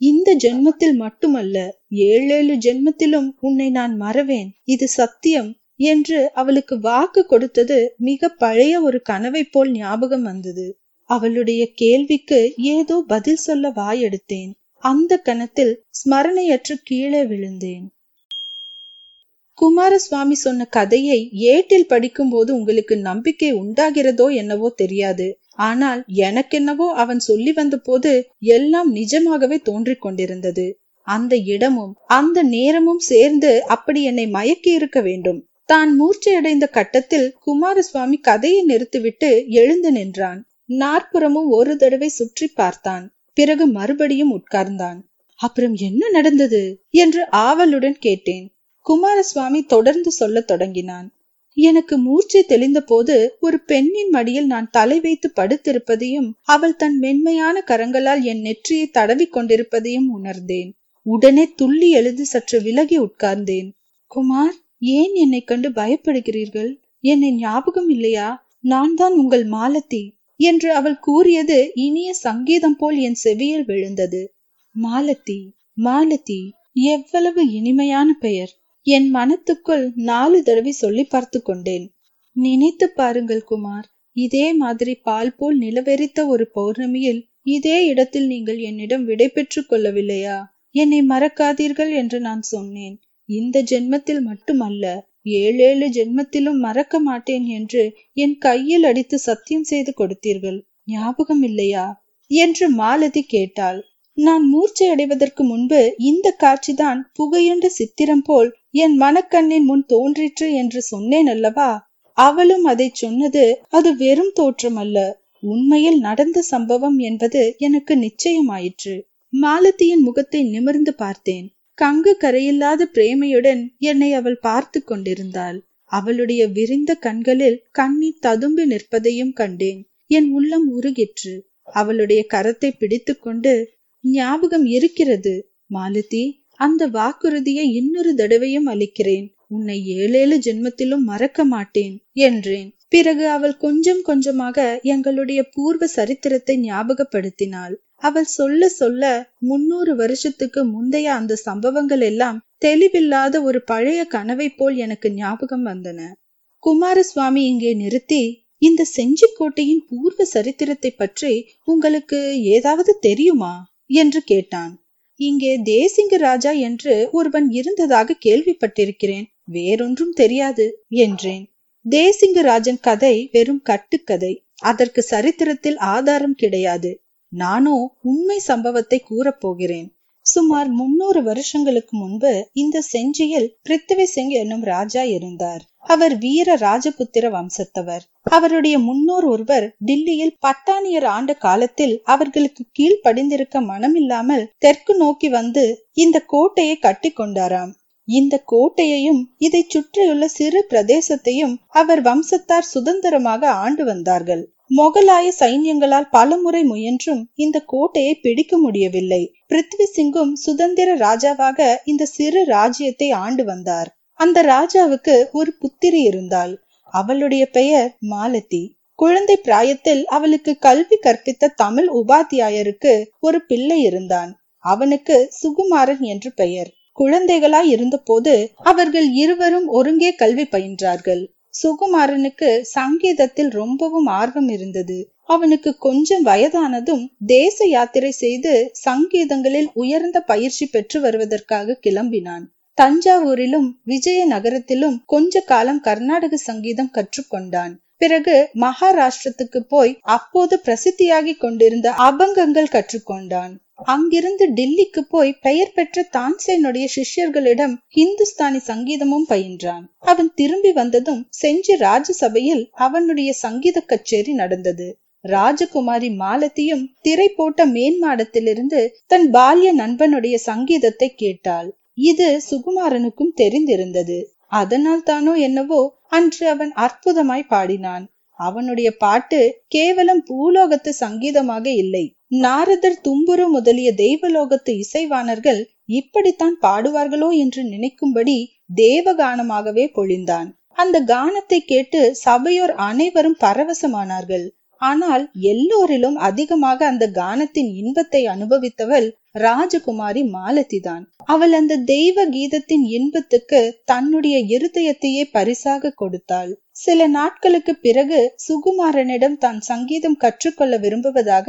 இந்த ஜென்மத்தில் மட்டுமல்ல ஏழேழு ஜென்மத்திலும் உன்னை நான் மறவேன். இது சத்தியம். என்று அவளுக்கு வாக்கு கொடுத்தது மிக பழைய ஒரு கனவை போல் ஞாபகம் வந்தது. அவளுடைய கேள்விக்கு ஏதோ பதில் சொல்ல வாயெடுத்தேன். அந்த கணத்தில் ஸ்மரணையற்று கீழே விழுந்தேன். குமாரசுவாமி சொன்ன கதையை ஏட்டில் படிக்கும்போது உங்களுக்கு நம்பிக்கை உண்டாகிறதோ என்னவோ தெரியாது. ஆனால் எனக்கென்னவோ அவன் சொல்லி வந்த போது எல்லாம் நிஜமாகவே தோன்றிக் கொண்டிருந்தது. அந்த இடமும் அந்த நேரமும் சேர்ந்து அப்படி என்னை மயக்கி இருக்க வேண்டும். தான் மூர்ச்சையடைந்த கட்டத்தில் குமாரசுவாமி கதையை நிறுத்திவிட்டு எழுந்து நின்றான். நாற்புறமும் ஒரு தடவை சுற்றி பார்த்தான். பிறகு மறுபடியும் உட்கார்ந்தான். அப்புறம் என்ன நடந்தது? என்று ஆவலுடன் கேட்டேன். குமாரசுவாமி தொடர்ந்து சொல்ல தொடங்கினான். எனக்கு மூர்ச்சை தெளிந்த போது ஒரு பெண்ணின் மடியில் நான் தலை வைத்து படுத்திருப்பதையும் அவள் தன் மென்மையான கரங்களால் என் நெற்றியை தடவி கொண்டிருப்பதையும் உணர்ந்தேன். உடனே துள்ளி எழுந்து சற்று விலகி உட்கார்ந்தேன். குமார் ஏன் என்னை கண்டு பயப்படுகிறீர்கள்? என்னை ஞாபகம் இல்லையா? நான் தான் உங்கள் மாலத்தி என்று அவள் கூறியது இனிய சங்கீதம் போல் என் செவியில் விழுந்தது. மாலத்தி மாலத்தி எவ்வளவு இனிமையான பெயர். என் மனத்துக்குள் நாலு தடவை சொல்லி பார்த்து கொண்டேன். நினைத்து பாருங்கள் குமார் இதே மாதிரி பால் போல் நிலவெறித்த ஒரு பௌர்ணமியில் இதே இடத்தில் நீங்கள் என்னிடம் விடை பெற்றுக் கொள்ளவில்லையா? என்னை மறக்காதீர்கள் என்று நான் சொன்னேன். இந்த ஜென்மத்தில் மட்டுமல்ல ஏழேழு ஜென்மத்திலும் மறக்க மாட்டேன் என்று என் கையில் அடித்து சத்தியம் செய்து கொடுத்தீர்கள். ஞாபகம் இல்லையா? என்று மாலதி கேட்டாள். நான் மூர்ச்சை அடைவதற்கு முன்பு இந்த காட்சிதான் புகையுண்ட சித்திரம் போல் என் மனக்கண்ணின் முன் தோன்றிற்று என்று சொன்னேன் அல்லவா? அவளும் அதை சொன்னது அது வெறும் தோற்றம் அல்ல. உண்மையில் நடந்த சம்பவம் என்பது எனக்கு நிச்சயமாயிற்று. மாலதியின் முகத்தை நிமிர்ந்து பார்த்தேன். கங்கு கரையில்லாத பிரேமையுடன் என்னை அவள் பார்த்து கொண்டிருந்தாள். அவளுடைய விரிந்த கண்களில் கண்ணீர் ததும்பி நிற்பதையும் கண்டேன். என் உள்ளம் உருகிற்று. அவளுடைய கரத்தை பிடித்துக்கொண்டு ஞாபகம் இருக்கிறது. மாலதி அந்த வாக்குறுதியை இன்னொரு தடவையும் அளிக்கிறேன். உன்னை ஏழேழு ஜென்மத்திலும் மறக்க மாட்டேன் என்றேன். பிறகு அவள் கொஞ்சம் கொஞ்சமாக எங்களுடைய பூர்வ சரித்திரத்தை ஞாபகப்படுத்தினாள். அவள் சொல்ல சொல்ல முன்னூறு வருஷத்துக்கு முந்தைய அந்த சம்பவங்கள் எல்லாம் தெளிவில்லாத ஒரு பழைய கனவை போல் எனக்கு ஞாபகம் வந்தன. குமாரசுவாமி இங்கே நிறுத்தி இந்த செஞ்சிக்கோட்டையின் பூர்வ சரித்திரத்தை பற்றி உங்களுக்கு ஏதாவது தெரியுமா? என்று கேட்டான். இங்கே தேசிங்க ராஜா என்று ஒருவன் இருந்ததாக கேள்விப்பட்டிருக்கிறேன் வேறொன்றும் தெரியாது என்றேன். தேசிங்க ராஜன் கதை வெறும் கட்டுக்கதை அதற்கு சரித்திரத்தில் ஆதாரம் கிடையாது நானோ உண்மை சம்பவத்தை கூறப்போகிறேன். சுமார் முன்னூறு வருஷங்களுக்கு முன்பு இந்த செஞ்சியில் பிருத்திவி சிங் என்னும் ராஜா இருந்தார். அவர் வீர ராஜபுத்திர வம்சத்தவர். அவருடைய முன்னோர் ஒருவர் டில்லியில் பட்டாணியர் ஆண்ட காலத்தில் அவர்களுக்கு கீழ் படிந்திருக்க மனமில்லாமல் தெற்கு நோக்கி வந்து இந்த கோட்டையை கட்டி கொண்டாராம். இந்த கோட்டையையும் இதை சுற்றியுள்ள சிறு பிரதேசத்தையும் அவர் வம்சத்தார் சுதந்திரமாக ஆண்டு வந்தார்கள். மொகலாய சைன்யங்களால் பலமுறை முயன்றும் இந்த கோட்டையை பிடிக்க முடியவில்லை. பிருத்வி சிங்கும் சுதந்திர ராஜாவாக இந்த சிறு ராஜ்யத்தை ஆண்டு வந்தார். அந்த ராஜாவுக்கு ஒரு புத்திரி இருந்தாள். அவளுடைய பெயர் மாலதி. குழந்தை பிராயத்தில் அவளுக்கு கல்வி கற்பித்த தமிழ் உபாத்தியாயருக்கு ஒரு பிள்ளை இருந்தான். அவனுக்கு சுகுமாரன் என்று பெயர். குழந்தைகளாய் இருந்தபோது அவர்கள் இருவரும் ஒருங்கே கல்வி பயின்றார்கள். சுகுமாரனுக்கு சங்கீதத்தில் ரொம்பவும் ஆர்வம் இருந்தது. அவனுக்கு கொஞ்சம் வயதானதும் தேச யாத்திரை செய்து சங்கீதங்களில் உயர்ந்த பயிற்சி பெற்று வருவதற்காக கிளம்பினான். தஞ்சாவூரிலும் விஜயநகரத்திலும் கொஞ்ச காலம் கர்நாடக சங்கீதம் கற்றுக்கொண்டான். பிறகு மகாராஷ்டிரத்துக்கு போய் அப்போது பிரசித்தியாகி கொண்டிருந்த அபங்கங்கள் கற்றுக்கொண்டான். அங்கிருந்து டில்லிக்கு போய் பெயர் பெற்ற தான்சேனுடைய சிஷ்யர்களிடம் ஹிந்துஸ்தானி சங்கீதமும் பயின்றான். அவன் திரும்பி வந்ததும் செஞ்சு ராஜசபையில் அவனுடைய சங்கீத கச்சேரி நடந்தது. ராஜகுமாரி மாலத்தியும் திரை போட்ட மேன்மாடத்திலிருந்து தன் பால்ய நண்பனுடைய சங்கீதத்தை கேட்டாள். இது சுகுமாரனுக்கும் தெரிந்திருந்தது. அதனால் தானோ என்னவோ அன்று அவன் அற்புதமாய் பாடினான். அவனுடைய பாட்டு கேவலம் பூலோகத்து சங்கீதமாக இல்லை. நாரதர் தும்புரு முதலிய தெய்வலோகத்து இசைவாணர்கள் இப்படித்தான் பாடுவார்களோ என்று நினைக்கும்படி தேவகானமாகவே பொழிந்தான். அந்த கானத்தை கேட்டு சபையோர் அனைவரும் பரவசமானார்கள். ஆனால் எல்லோரிலும் அதிகமாக அந்த கானத்தின் இன்பத்தை அனுபவித்தவள் ராஜகுமாரி மாலதிதான். அவள் அந்த தெய்வ கீதத்தின் இன்பத்துக்கு தன்னுடைய இருதயத்தையே பரிசாக கொடுத்தாள். சில நாட்களுக்கு பிறகு சுகுமாரனிடம் தான் சங்கீதம் கற்றுக்கொள்ள விரும்புவதாக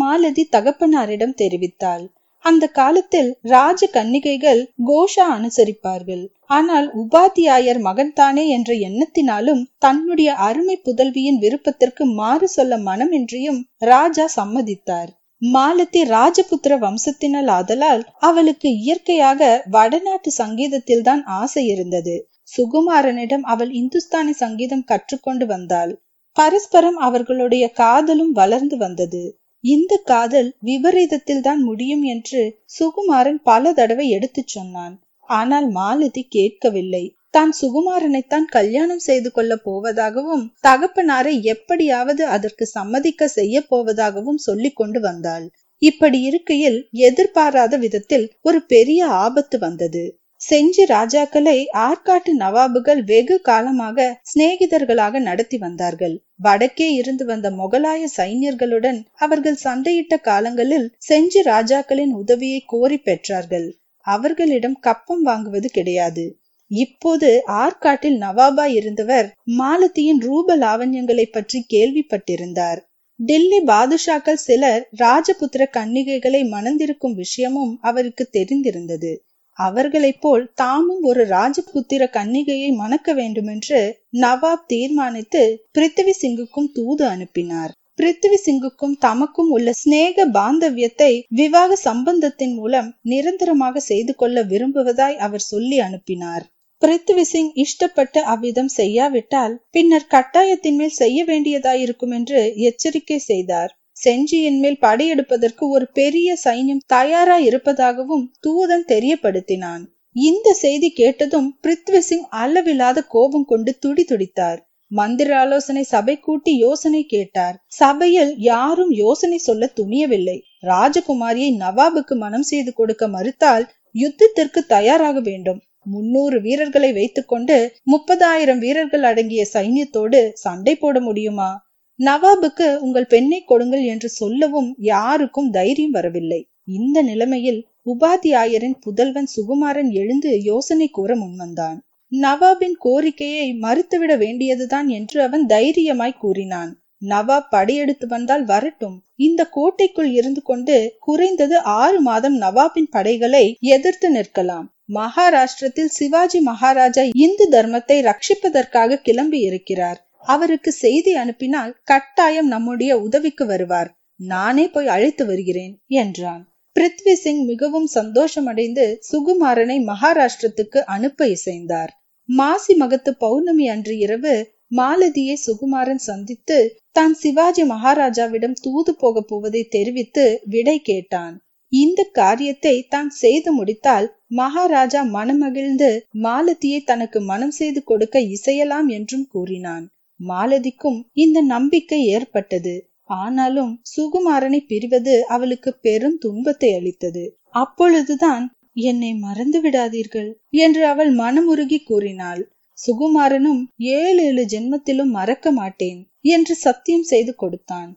மாலதி தகப்பனாரிடம் தெரிவித்தாள். அந்த காலத்தில் ராஜ கன்னிகைகள் கோஷா அனுசரிப்பார்கள். ஆனால் உபாத்தியாயர் மகன்தானே என்ற எண்ணத்தினாலும் தன்னுடைய அருமை புதல்வியின் விருப்பத்திற்கு மாறு சொல்ல மனமின்றியும் ராஜா சம்மதித்தார். மாலதி ராஜபுத்திர வம்சத்தினால் ஆதலால் அவளுக்கு இயற்கையாக வடநாட்டு சங்கீதத்தில் தான் ஆசை இருந்தது. சுகுமாரனிடம் அவள் இந்துஸ்தானி சங்கீதம் கற்றுக்கொண்டு வந்தாள். பரஸ்பரம் அவர்களுடைய காதலும் வளர்ந்து வந்தது. இந்த காதல் விபரீதத்தில் தான் முடியும் என்று சுகுமாரன் பல தடவை எடுத்துச் சொன்னான். ஆனால் மாலதி கேட்கவில்லை. தான் சுகுமாரனைத்தான் கல்யாணம் செய்து கொள்ள போவதாகவும் தகப்பனாரை எப்படியாவது அதற்கு சம்மதிக்க செய்ய போவதாகவும் சொல்லிக் கொண்டு வந்தாள். இப்படி இருக்கையில் எதிர்பாராத விதத்தில் ஒரு பெரிய ஆபத்து வந்தது. செஞ்சி ராஜாக்களை ஆற்காட்டு நவாபுகள் வெகு காலமாக சிநேகிதர்களாக நடத்தி வந்தார்கள். வடக்கே இருந்து வந்த முகலாய சைன்யர்களுடன் அவர்கள் சண்டையிட்ட காலங்களில் செஞ்சி ராஜாக்களின் உதவியை கோரி பெற்றார்கள். அவர்களிடம் கப்பம் வாங்குவது கிடையாது. இப்போது ஆற்காட்டில் நவாபா இருந்தவர் மாலத்தியின் ரூப லாவண்யங்களை பற்றி கேள்விப்பட்டிருந்தார். டெல்லி பாதுஷாக்கள் சிலர் ராஜபுத்திர கன்னிகைகளை மணந்திருக்கும் விஷயமும் அவருக்கு தெரிந்திருந்தது. அவர்களைப் போல் தாமும் ஒரு ராஜபுத்திர கன்னிகையை மணக்க வேண்டுமென்று நவாப் தீர்மானித்து பிருத்திவி சிங்குக்கும் தூது அனுப்பினார். பிருத்திவி சிங்குக்கும் தமக்கும் உள்ள சிநேக பாந்தவியத்தை விவாக சம்பந்தத்தின் மூலம் நிரந்தரமாக செய்து கொள்ள விரும்புவதாய் அவர் சொல்லி அனுப்பினார். பிருத்திவி சிங் இஷ்டப்பட்டு அவ்விதம் செய்யாவிட்டால் பின்னர் கட்டாயத்தின் மேல் செய்ய வேண்டியதாயிருக்கும் என்று எச்சரிக்கை செய்தார். செஞ்சியின் மேல் படையெடுப்பதற்கு ஒரு பெரிய சைன்யம் தயாரா இருப்பதாகவும் தூதன் தெரியப்படுத்தினான். இந்த செய்தி கேட்டதும் பிருத்வி சிங் அளவில்லாத கோபம் கொண்டு துடி துடித்தார். மந்திர ஆலோசனை சபை கூட்டி யோசனை கேட்டார். சபையில் யாரும் யோசனை சொல்ல துணியவில்லை. ராஜகுமாரியை நவாபுக்கு மனம் செய்து கொடுக்க மறுத்தால் யுத்தத்திற்கு தயாராக வேண்டும். முன்னூறு வீரர்களை வைத்துக்கொண்டு முப்பதாயிரம் வீரர்கள் அடங்கிய சைன்யத்தோடு சண்டை போட முடியுமா? நவாபுக்கு உங்கள் பெண்ணை கொடுங்கள் என்று சொல்லவும் யாருக்கும் தைரியம் வரவில்லை. இந்த நிலைமையில் உபாத்தியாயரின் புதல்வன் சுகுமாரன் எழுந்து யோசனை கூற முன்வந்தான். நவாபின் கோரிக்கையை மறுத்துவிட வேண்டியதுதான் என்று அவன் தைரியமாய் கூறினான். நவாப் படையெடுத்து வந்தால் வரட்டும். இந்த கோட்டைக்குள் இருந்து கொண்டு குறைந்தது ஆறு மாதம் நவாபின் படைகளை எதிர்த்து நிற்கலாம். மகாராஷ்டிரத்தில் சிவாஜி மகாராஜா இந்து தர்மத்தை ரட்சிப்பதற்காக கிளம்பி இருக்கிறார். அவருக்கு செய்தி அனுப்பினால் கட்டாயம் நம்முடைய உதவிக்கு வருவார். நானே போய் அழைத்து வருகிறேன் என்றான். பிருத்வி சிங் மிகவும் சந்தோஷமடைந்து சுகுமாரனை மகாராஷ்டிரத்துக்கு அனுப்ப இசைந்தார். மாசி மகத்து பௌர்ணமி அன்று இரவு மாலதியை சுகுமாரன் சந்தித்து தான் சிவாஜி மகாராஜாவிடம் தூது போக போவதை தெரிவித்து விடை கேட்டான். இந்த காரியத்தை தான் செய்து முடித்தால் மகாராஜா மனமகிழ்ந்து மாலதியை தனக்கு மனம் செய்து கொடுக்க இசையலாம் என்றும் கூறினான். மாலதிக்கும் இந்த நம்பிக்கை ஏற்பட்டது. ஆனாலும் சுகுமாரனை பிரிவது அவளுக்கு பெரும் துன்பத்தை அளித்தது. அப்பொழுதுதான் என்னை மறந்து விடாதீர்கள் என்று அவள் மனமுருகி கூறினாள். சுகுமாரனும் ஏழு ஏழு ஜென்மத்திலும் மறக்க மாட்டேன் என்று சத்தியம் செய்து கொடுத்தான்.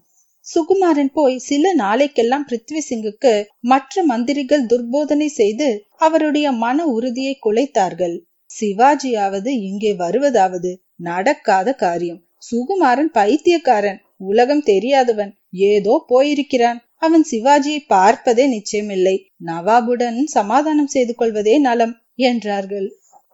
சுகுமாரன் போய் சில நாளைக்கெல்லாம் பிருத்வி சிங்குக்கு மற்ற மந்திரிகள் துர்போதனை செய்து அவருடைய மன உறுதியை குலைத்தார்கள். சிவாஜியாவது இங்கே வருவதாவது? நடக்காத காரியம். சுகுமாரன் பைத்தியக்காரன். உலகம் தெரியாதவன். ஏதோ போயிருக்கிறான். அவன் சிவாஜியை பார்ப்பதே நிச்சயமில்லை. நவாபுடன் சமாதானம் செய்து கொள்வதே நலம் என்றார்கள்.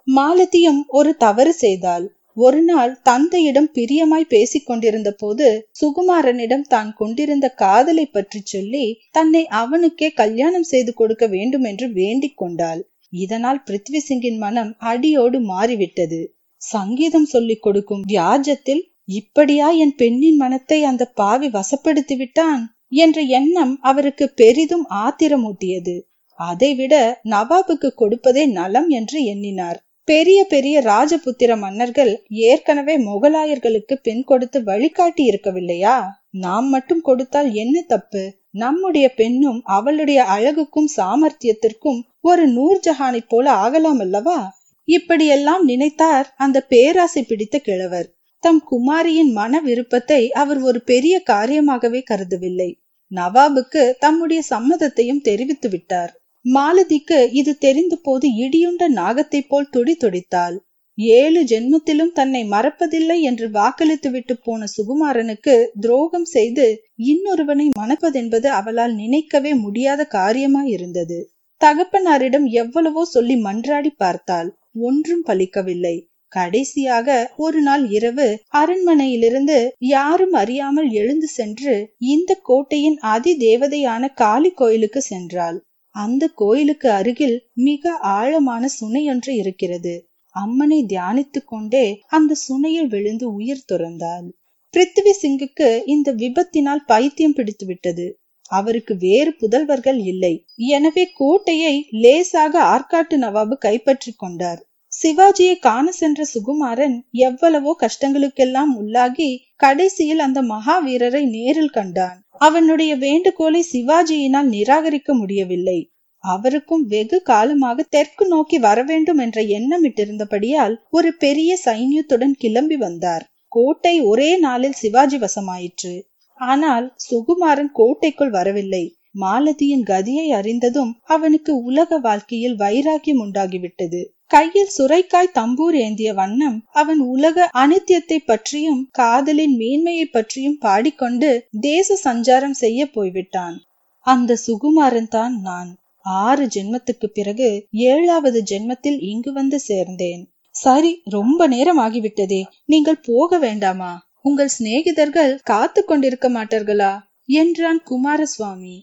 மாலத்தியும் ஒரு தவறு செய்தாள். ஒரு நாள் தந்தையிடம் பிரியமாய் பேசிக் கொண்டிருந்த போது சுகுமாரனிடம் தான் கொண்டிருந்த காதலை பற்றி சொல்லி தன்னை அவனுக்கே கல்யாணம் செய்து கொடுக்க வேண்டும் என்று வேண்டிக் கொண்டாள். இதனால் பிருத்வி சிங்கின் மனம் அடியோடு மாறிவிட்டது. சங்கீதம் சொல்லிக் கொடுக்கும் வியாஜத்தில் இப்படியா என் பெண்ணின் மனத்தை அந்த பாவி வசப்படுத்தி விட்டான் என்ற எண்ணம் அவருக்கு பெரிதும் ஆத்திரமூட்டியது. அதைவிட நவாபுக்கு கொடுப்பதே நலம் என்று எண்ணினார். பெரிய பெரிய ராஜபுத்திர மன்னர்கள் ஏற்கனவே முகலாயர்களுக்கு பெண் கொடுத்து வழிகாட்டி இருக்கவில்லையா? நாம் மட்டும் கொடுத்தால் என்ன தப்பு? நம்முடைய பெண்ணும் அவளுடைய அழகுக்கும் சாமர்த்தியத்திற்கும் ஒரு நூர்ஜஹானை போல ஆகலாம் அல்லவா? இப்படியெல்லாம் நினைத்தார் அந்த பேராசை பிடித்த கிழவர். தம் குமாரியின் மன விருப்பத்தை அவர் ஒரு பெரிய காரியமாகவே கருதவில்லை. நவாபுக்கு தம்முடைய சம்மதத்தையும் தெரிவித்து விட்டார். மாலதிக்கு இது தெரிந்த போது இடியுண்ட நாகத்தைப் போல் துடி துடித்தாள். ஏழு ஜென்மத்திலும் தன்னை மறப்பதில்லை என்று வாக்களித்து விட்டு போன சுகுமாரனுக்கு துரோகம் செய்து இன்னொருவனை மணப்பதென்பது அவளால் நினைக்கவே முடியாத காரியமாய் இருந்தது தகப்பனாரிடம் எவ்வளவோ சொல்லி மன்றாடி பார்த்தாள் ஒன்றும் பலிக்கவில்லை. கடைசியாக ஒரு நாள் இரவு அரண்மனையிலிருந்து யாரும் அறியாமல் எழுந்து சென்று இந்த கோட்டையின் அதி தேவதையான காளி கோயிலுக்கு சென்றாள். அந்த கோயிலுக்கு அருகில் மிக ஆழமான சுனையொன்று இருக்கிறது. அம்மனை தியானித்துக் கொண்டே அந்த சுனையில் விழுந்து உயிர் துறந்தாள். பிருத்திவி சிங்குக்கு இந்த விபத்தினால் பைத்தியம் பிடித்து விட்டது அவருக்கு வேறு புதல்வர்கள் இல்லை. எனவே கோட்டையை லேசாக ஆற்காட்டு நவாபு கைப்பற்றி கொண்டார். சிவாஜியை காண சென்ற சுகுமாரன் எவ்வளவோ கஷ்டங்களுக்கெல்லாம் உள்ளாகி கடைசியில் அந்த மகாவீரரை நேரில் கண்டான். அவனுடைய வேண்டுகோளை சிவாஜியினால் நிராகரிக்க முடியவில்லை. அவருக்கும் வெகு காலமாக தெற்கு நோக்கி வரவேண்டும் என்ற எண்ணமிட்டிருந்தபடியால் ஒரு பெரிய சைன்யத்துடன் கிளம்பி வந்தார். கோட்டை ஒரே நாளில் சிவாஜி வசமாயிற்று. ஆனால் சுகுமாரன் கோட்டைக்குள் வரவில்லை. மாலதியின் கதியை அறிந்ததும் அவனுக்கு உலக வாழ்க்கையில் வைராக்கியம் உண்டாகிவிட்டது. கையில் சுரைக்காய் தம்பூர் ஏந்திய வண்ணம் அவன் உலக அனித்தியத்தை பற்றியும் காதலின் மேன்மையை பற்றியும் பாடிக்கொண்டு தேச சஞ்சாரம் செய்ய போய்விட்டான். அந்த சுகுமாரன் தான் நான். ஆறு ஜென்மத்துக்கு பிறகு ஏழாவது ஜென்மத்தில் இங்கு வந்து சேர்ந்தேன். சரி ரொம்ப நேரம் ஆகிவிட்டதே. நீங்கள் போக வேண்டாமா? உங்கள் சிநேகிதர்கள் காத்து கொண்டிருக்க மாட்டார்களா? என்றான் குமாரசுவாமி.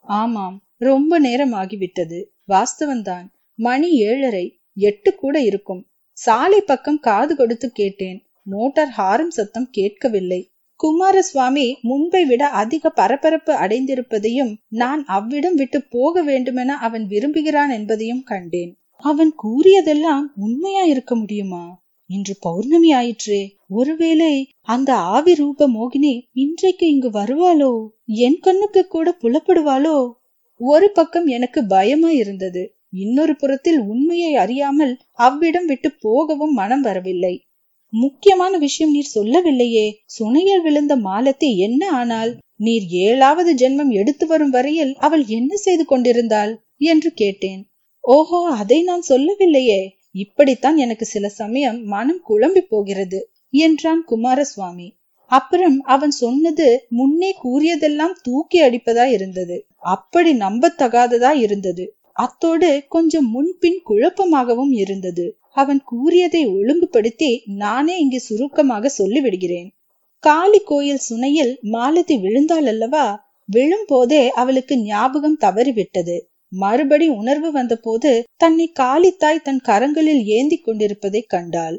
ஆமாம் ரொம்ப நேரம் ஆகிவிட்டது. வாஸ்தவன்தான். மணி ஏழரை எட்டு கூட இருக்கும். சாலை பக்கம் காது கொடுத்து கேட்டேன். மோட்டார் ஹாரம் சத்தம் கேட்கவில்லை. குமாரசுவாமி முன்பை விட அதிக பரபரப்பு அடைந்திருப்பதையும் நான் அவ்விடம் விட்டு போக வேண்டுமென அவன் விரும்புகிறான் என்பதையும் கண்டேன். அவன் கூறியதெல்லாம் உண்மையா இருக்க முடியுமா? இன்று பௌர்ணமி ஆயிற்றே. ஒருவேளை அந்த ஆவி ரூப மோகினி இன்றைக்கு இங்கு வருவாளோ? என் கண்ணுக்கு கூட புலப்படுவாளோ? ஒரு பக்கம் எனக்கு பயமா இருந்தது. இன்னொரு புறத்தில் உண்மையை அறியாமல் அவ்விடம் விட்டு போகவும் மனம் வரவில்லை. முக்கியமான விஷயம் நீர் சொல்லவில்லையே. சுனையில் விழுந்த மாலத்தை என்ன ஆனால்? நீர் ஏழாவது ஜென்மம் எடுத்து வரும் வரையில் அவள் என்ன செய்து கொண்டிருந்தாள்? என்று கேட்டேன். ஓஹோ அதை நான் சொல்லவில்லையே. இப்படித்தான் எனக்கு சில சமயம் மனம் குழம்பி போகிறது என்றான் குமாரசுவாமி. அப்புறம் அவன் சொன்னது முன்னே கூறியதெல்லாம் தூக்கி அடிப்பதா இருந்தது. அப்படி நம்பத்தகாததா இருந்தது. அத்தோடு கொஞ்சம் முன்பின் குழப்பமாகவும் இருந்தது. அவன் கூறியதை ஒழுங்குபடுத்தி நானே இங்கு சுருக்கமாக சொல்லிவிடுகிறேன். காளி கோயில் சுனையில் மாலதி விழுந்தாள் அல்லவா? விழும் போதே அவளுக்கு ஞாபகம் தவறிவிட்டது. மறுபடி உணர்வு வந்தபோது தன்னை காளித்தாய் தன் கரங்களில் ஏந்தி கொண்டிருப்பதை கண்டாள்.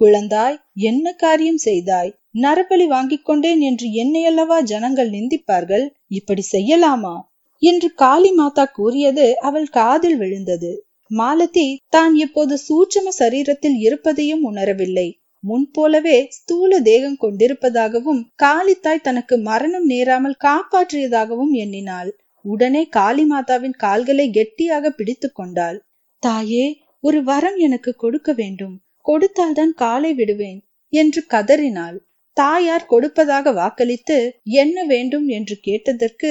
குழந்தாய் என்ன காரியம் செய்தாய்? நரபலி வாங்கிக் கொண்டேன் என்று என்னையல்லவா ஜனங்கள் நிந்திப்பார்கள்? இப்படி செய்யலாமா? என்று காளி மாதா கூறியது அவள் காதில் விழுந்தது. மாலதி தான் இப்போது சூட்சம சரீரத்தில் இருப்பதையும் உணரவில்லை. முன்போலவே ஸ்தூல தேகம் கொண்டிருப்பதாகவும் காளித்தாய் தனக்கு மரணம் நேராமல் காப்பாற்றியதாகவும் எண்ணினாள். உடனே காளி மாதாவின் கால்களை கெட்டியாக பிடித்து கொண்டாள். தாயே ஒரு வரம் எனக்கு கொடுக்க வேண்டும். கொடுத்தால்தான் காலை விடுவேன் என்று கதறினாள். தாயார் கொடுப்பதாக வாக்களித்து என்ன வேண்டும் என்று கேட்டதற்கு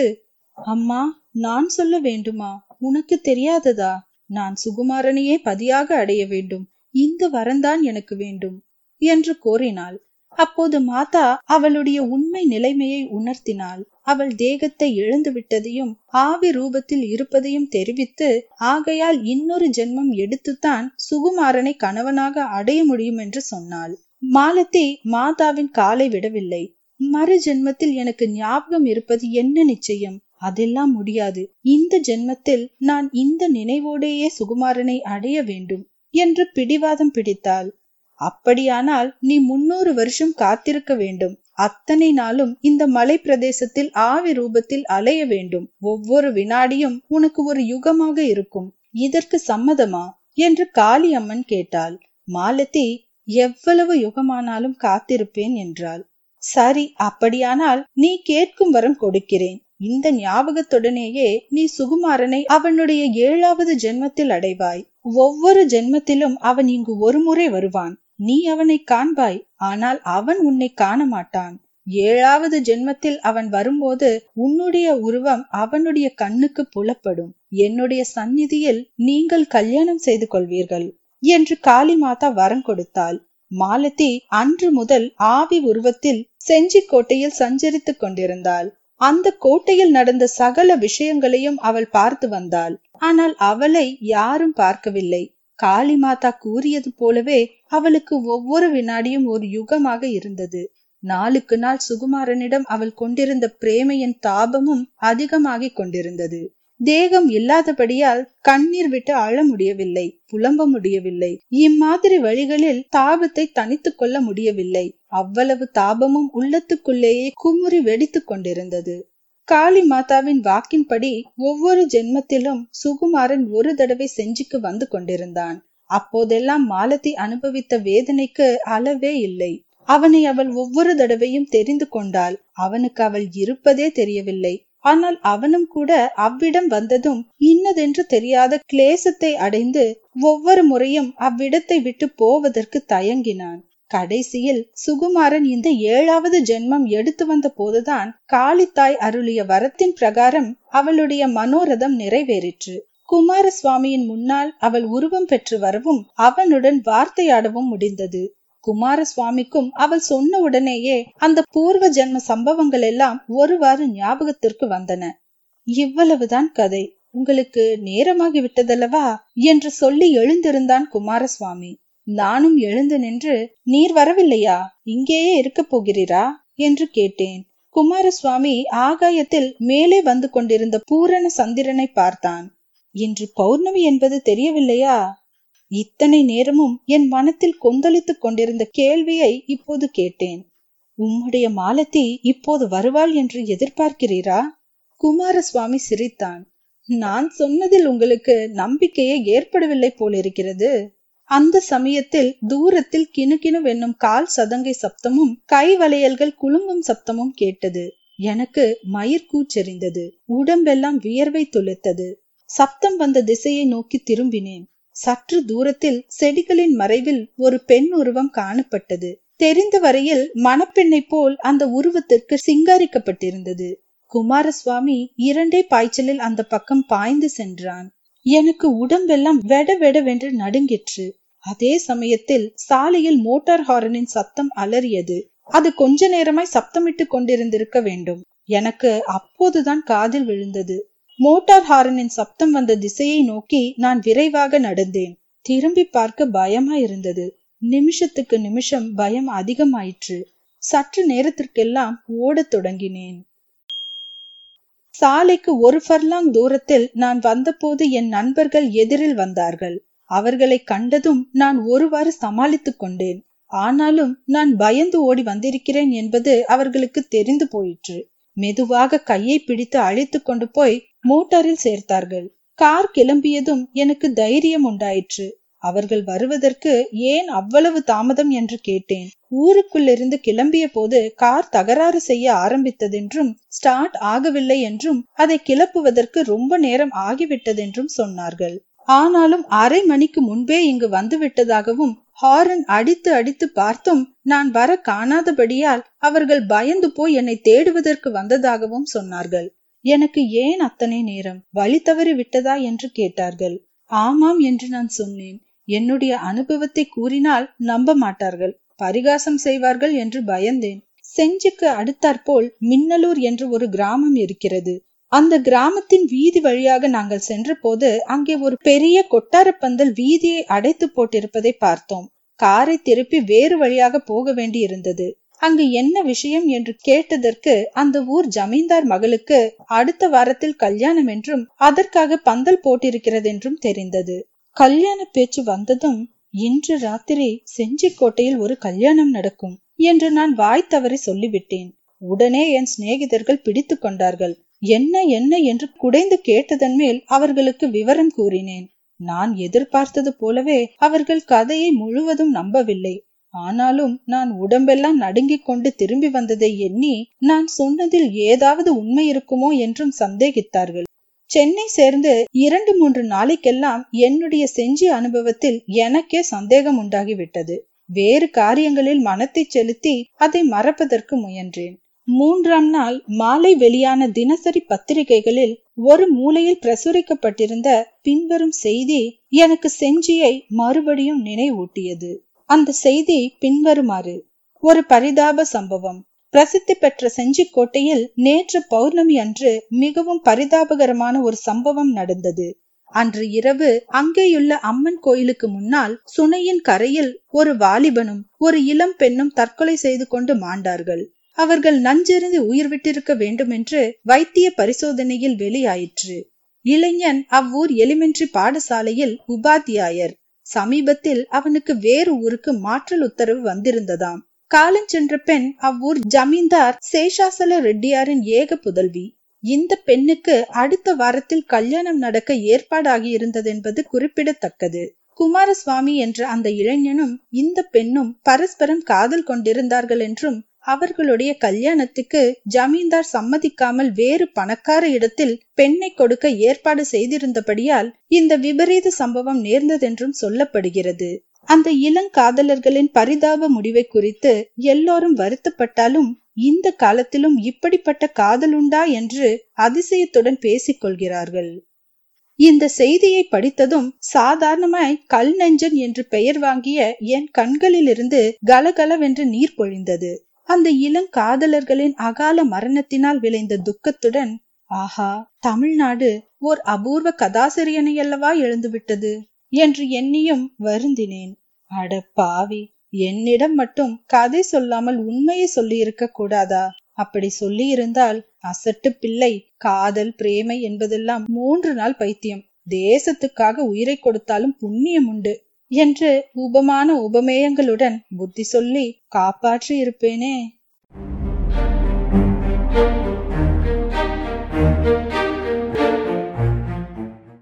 அம்மா நான் சொல்ல வேண்டுமா? உனக்கு தெரியாததா? நான் சுகுமாரனையே பதியாக அடைய வேண்டும். இந்த வரந்தான் எனக்கு வேண்டும் என்று கோரினாள் அப்போது மாதா அவளுடைய உண்மை நிலைமையை உணர்த்தினாள். அவள் தேகத்தை இழந்து விட்டதையும் ஆவி ரூபத்தில் இருப்பதையும் தெரிவித்து ஆகையால் இன்னொரு ஜென்மம் எடுத்துத்தான் சுகுமாரனை கணவனாக அடைய முடியும் என்று சொன்னாள். மாலத்தி மாதாவின் காலை விடவில்லை. மறு ஜென்மத்தில் எனக்கு ஞாபகம் இருப்பது என்ன நிச்சயம்? அதெல்லாம் முடியாது. இந்த ஜென்மத்தில் நான் இந்த நினைவோடையே சுகுமாரனை அடைய வேண்டும் என்று பிடிவாதம் பிடித்தாள். அப்படியானால் நீ முன்னூறு வருஷம் காத்திருக்க வேண்டும். அத்தனை நாளும் இந்த மலை பிரதேசத்தில் ஆவி ரூபத்தில் அலைய வேண்டும். ஒவ்வொரு வினாடியும் உனக்கு ஒரு யுகமாக இருக்கும். இதற்கு சம்மதமா? என்று காளி அம்மன் கேட்டாள். மாலதி எவ்வளவு யுகமானாலும் காத்திருப்பேன் என்றாள். சரி அப்படியானால் நீ கேட்கும் வரம் கொடுக்கிறேன். இந்த ஞாபகத்துடனேயே நீ சுகுமாரனை அவனுடைய ஏழாவது ஜென்மத்தில் அடைவாய். ஒவ்வொரு ஜென்மத்திலும் அவன் இங்கு ஒரு முறை வருவான். நீ அவனை காண்பாய் ஆனால் அவன் உன்னை காண மாட்டான் ஏழாவது ஜென்மத்தில் அவன் வரும்போது உன்னுடைய உருவம் அவனுடைய கண்ணுக்கு புலப்படும். என்னுடைய சந்நிதியில் நீங்கள் கல்யாணம் செய்து கொள்வீர்கள் என்று காளி மாதா வரம் கொடுத்தாள். மாலதி அன்று முதல் ஆவி உருவத்தில் செஞ்சி கோட்டையில் சஞ்சரித்துக் கொண்டிருந்தாள். அந்த கோட்டையில் நடந்த சகல விஷயங்களையும் அவள் பார்த்து வந்தாள். ஆனால் அவளை யாரும் பார்க்கவில்லை. காளி மாதா கூறியது போலவே அவளுக்கு ஒவ்வொரு வினாடியும் ஒரு யுகமாக இருந்தது. நாளுக்கு நாள் சுகுமாரனிடம் அவள் கொண்டிருந்த பிரேமையின் தாபமும் அதிகமாகிக் கொண்டிருந்தது. தேகம் இல்லாதபடியால் கண்ணீர் விட்டு அழ முடியவில்லை புலம்ப முடியவில்லை. இம்மாதிரி வழிகளில் தாபத்தை தனித்துக் கொள்ள முடியவில்லை. அவ்வளவு தாபமும் உள்ளத்துக்குள்ளேயே குமுறி வெடித்துக் கொண்டிருந்தது. காளி மாதாவின் வாக்கின்படி ஒவ்வொரு ஜென்மத்திலும் சுகுமாரன் ஒரு தடவை செஞ்சிக்கு வந்து கொண்டிருந்தான். அப்போதெல்லாம் மாலதி அனுபவித்த வேதனைக்கு அளவே இல்லை. அவனை அவள் ஒவ்வொரு தடவையும் தெரிந்து கொண்டாள். அவனுக்கு அவள் இருப்பதே தெரியவில்லை. ஆனால் அவனும் கூட அவ்விடம் வந்ததும் இன்னதென்று தெரியாத கிளேசத்தை அடைந்து ஒவ்வொரு முறையும் அவ்விடத்தை விட்டு போவதற்கு தயங்கினான். கடைசியில் சுகுமாரன் இந்த ஏழாவது ஜென்மம் எடுத்து வந்த போதுதான் காளித்தாய் அருளிய வரத்தின் பிரகாரம் அவளுடைய மனோரதம் நிறைவேறிற்று. குமாரசுவாமியின் முன்னால் அவள் உருவம் பெற்று வரவும் அவனுடன் வார்த்தையாடவும் முடிந்தது. குமாரசுவாமிக்கும் அவள் சொன்ன உடனேயே அந்த பூர்வ ஜென்ம சம்பவங்கள் எல்லாம் ஒருவாறு ஞாபகத்திற்கு வந்தன. இவ்வளவுதான் கதை. உங்களுக்கு நேரமாகி விட்டதல்லவா என்று சொல்லி எழுந்திருந்தான் குமாரசுவாமி. நானும் எழுந்து நின்று நீர் வரவில்லையா? இங்கேயே இருக்கப் போகிறீரா? என்று கேட்டேன். குமாரசுவாமி ஆகாயத்தில் மேலே வந்து கொண்டிருந்த பூரண சந்திரனை பார்த்தான். இன்று பௌர்ணமி என்பது தெரியவில்லையா? இத்தனை நேரமும் என் மனத்தில் கொந்தளித்துக் கொண்டிருந்த கேள்வியை இப்போது கேட்டேன். உம்முடைய மாலத்தி இப்போது வருவாள் என்று எதிர்பார்க்கிறீரா? குமாரசுவாமி சிரித்தான். நான் சொன்னதில் உங்களுக்கு நம்பிக்கையே ஏற்படவில்லை போலிருக்கிறது. அந்த சமயத்தில் தூரத்தில் கிணுகிணு வென்னும் கால் சதங்கை சப்தமும் கை வளையல்கள் குலுங்கும் சப்தமும் கேட்டது. எனக்கு மயிர் கூச்செறிந்தது. உடம்பெல்லாம் வியர்வை துளைத்தது சப்தம் வந்த திசையை நோக்கி திரும்பினேன். சற்று தூரத்தில் செடிகளின் மறைவில் ஒரு பெண் உருவம் காணப்பட்டது. தெரிந்த வரையில் மணப்பெண்ணை போல் அந்த உருவத்திற்கு சிங்காரிக்கப்பட்டிருந்தது. குமாரசுவாமி இரண்டே பாய்ச்சலில் அந்த பக்கம் பாய்ந்து சென்றான். எனக்கு உடம்பெல்லாம் வெட வெடவென்று நடுங்கிற்று. அதே சமயத்தில் சாலையில் மோட்டார் ஹாரனின் சத்தம் அலறியது. அது கொஞ்ச நேரமாய் சப்தமிட்டு கொண்டிருந்திருக்க வேண்டும். எனக்கு அப்போதுதான் காதில் விழுந்தது. மோட்டார் ஹாரனின் சப்தம் வந்த திசையை நோக்கி நான் விரைவாக நடந்தேன். திரும்பி பார்க்க பயமா இருந்தது நிமிஷத்துக்கு நிமிஷம் பயம் அதிகமாயிற்று. சற்று நேரத்திற்கெல்லாம் ஓடத் தொடங்கினேன். சாலைக்கு ஒரு ஃபர்லாங் தூரத்தில் நான் வந்தபோது என் நண்பர்கள் எதிரில் வந்தார்கள். அவர்களை கண்டதும் நான் ஒருவாறு சமாளித்துக் கொண்டேன். ஆனாலும் நான் பயந்து ஓடி வந்திருக்கிறேன் என்பது அவர்களுக்கு தெரிந்து போயிற்று. மெதுவாக கையை பிடித்து அழைத்து கொண்டு போய் மோட்டாரில் சேர்த்தார்கள். கார் கிளம்பியதும் எனக்கு தைரியம் உண்டாயிற்று. அவர்கள் வருவதற்கு ஏன் அவ்வளவு தாமதம் என்று கேட்டேன். ஊருக்குள்ளிருந்து கிளம்பிய போது கார் தகராறு செய்ய ஆரம்பித்ததென்றும் ஸ்டார்ட் ஆகவில்லை என்றும் அதை கிளப்புவதற்கு ரொம்ப நேரம் ஆகிவிட்டதென்றும் சொன்னார்கள். ஆனாலும் அரை மணிக்கு முன்பே இங்கு வந்து விட்டதாகவும் ஹாரன் அடித்து அடித்து பார்த்தும் நான் வர காணாதபடியால் அவர்கள் பயந்து போய் என்னை தேடுவதற்கு வந்ததாகவும் சொன்னார்கள். எனக்கு ஏன் அத்தனை நேரம்? வழி தவறி விட்டதா என்று கேட்டார்கள். ஆமாம் என்று நான் சொன்னேன். என்னுடைய அனுபவத்தை கூறினால் நம்ப மாட்டார்கள். பரிகாசம் செய்வார்கள் என்று பயந்தேன். செஞ்சுக்கு அடுத்தாற்போல் மின்னலூர் என்று ஒரு கிராமம் இருக்கிறது. அந்த கிராமத்தின் வீதி வழியாக நாங்கள் சென்றபோது அங்கே ஒரு பெரிய கொட்டாரப்பந்தல் வீதியை அடைத்து போட்டிருப்பதை பார்த்தோம். காரை திருப்பி வேறு வழியாக போக வேண்டி இருந்தது அங்கு என்ன விஷயம் என்று கேட்டதற்கு அந்த ஊர் ஜமீன்தார் மகளுக்கு அடுத்த வாரத்தில் கல்யாணம் என்றும் அதற்காக பந்தல் போட்டிருக்கிறது என்றும் தெரிந்தது. கல்யாண பேச்சு வந்ததும் இன்று ராத்திரி செஞ்சிக்கோட்டையில் ஒரு கல்யாணம் நடக்கும் என்று நான் வாய் தவறி சொல்லிவிட்டேன். உடனே என் சிநேகிதர்கள் பிடித்து கொண்டார்கள். என்ன என்ன என்று குடைந்து கேட்டதன் மேல் அவர்களுக்கு விவரம் கூறினேன். நான் எதிர்பார்த்தது போலவே அவர்கள் கதையை முழுவதும் நம்பவில்லை. ஆனாலும் நான் உடம்பெல்லாம் நடுங்கிக் கொண்டு திரும்பி வந்ததை எண்ணி நான் சொன்னதில் ஏதாவது உண்மை இருக்குமோ என்றும் சந்தேகித்தார்கள். சென்னை சேர்ந்து இரண்டு மூன்று நாளைக்கெல்லாம் என்னுடைய செஞ்சி அனுபவத்தில் எனக்கே சந்தேகம் உண்டாகிவிட்டது. வேறு காரியங்களில் மனத்தை செலுத்தி அதை மறப்பதற்கு முயன்றேன். மூன்றாம் நாள் மாலை வெளியான தினசரி பத்திரிகைகளில் ஒரு மூலையில் பிரசுரிக்கப்பட்டிருந்த பின்வரும் செய்தி எனக்கு செஞ்சியை மறுபடியும் நினைவூட்டியது. அந்த செய்தி பின்வருமாறு ஒரு பரிதாப சம்பவம். பிரசித்தி பெற்ற செஞ்சிக்கோட்டையில் நேற்று பௌர்ணமி அன்று மிகவும் பரிதாபகரமான ஒரு சம்பவம் நடந்தது. அன்று இரவு அங்கேயுள்ள அம்மன் கோயிலுக்கு முன்னால் சுனையின் கரையில் ஒரு வாலிபனும் ஒரு இளம் பெண்ணும் தற்கொலை செய்து கொண்டு மாண்டார்கள். அவர்கள் நஞ்செறிந்து உயிர் விட்டிருக்க வேண்டும் என்று வைத்திய பரிசோதனையில் வெளியாயிற்று. இளைஞன் அவ்வூர் எலிமெண்ட்ரி பாடசாலையில் உபாத்தியாயர். சமீபத்தில் அவனுக்கு வேறு ஊருக்கு மாற்றல் உத்தரவு வந்திருந்ததாம். காலஞ்சென்ற பெண் அவ்வூர் ஜமீன்தார் சேஷாசல ரெட்டியாரின் ஏக புதல்வி. இந்த பெண்ணுக்கு அடுத்த வாரத்தில் கல்யாணம் நடக்க ஏற்பாடாகி இருந்ததென்பது குறிப்பிடத்தக்கது. குமாரசுவாமி என்ற அந்த இளைஞனும் இந்த பெண்ணும் பரஸ்பரம் காதல் கொண்டிருந்தார்கள் என்றும் அவர்களுடைய கல்யாணத்துக்கு ஜமீன்தார் சம்மதிக்காமல் வேறு பணக்கார இடத்தில் பெண்ணை கொடுக்க ஏற்பாடு செய்திருந்தபடியால் இந்த விபரீத சம்பவம் நேர்ந்ததென்றும் சொல்லப்படுகிறது. அந்த இளங்காதலர்களின் பரிதாப முடிவை குறித்து எல்லோரும் வருத்தப்பட்டாலும் இந்த காலத்திலும் இப்படிப்பட்ட காதலுண்டா என்று அதிசயத்துடன் பேசிக் கொள்கிறார்கள் இந்த செய்தியை படித்ததும் சாதாரணமாய் கல் நெஞ்சன் என்று பெயர் வாங்கிய என் கண்களிலிருந்து கலகலவென்று நீர் பொழிந்தது. அந்த இளங்காதலர்களின் அகால மரணத்தினால் விளைந்த துக்கத்துடன் ஆஹா தமிழ்நாடு ஓர் அபூர்வ கதாசிரியனை அல்லவா எழுந்துவிட்டது? என்று எண்ணியும் வருந்தினேன். அட பாவி என்னிடம் மட்டும் கதை சொல்லாமல் உண்மையை சொல்லியிருக்க கூடாதா? அப்படி சொல்லியிருந்தால் அசட்டு பிள்ளை காதல் பிரேமை என்பதெல்லாம் மூன்று நாள் பைத்தியம். தேசத்துக்காக உயிரை கொடுத்தாலும் புண்ணியம் உண்டு. என்று உபமான உபமேயங்களுடன் புத்தி சொல்லி காப்பாற்றி இருப்பேனே.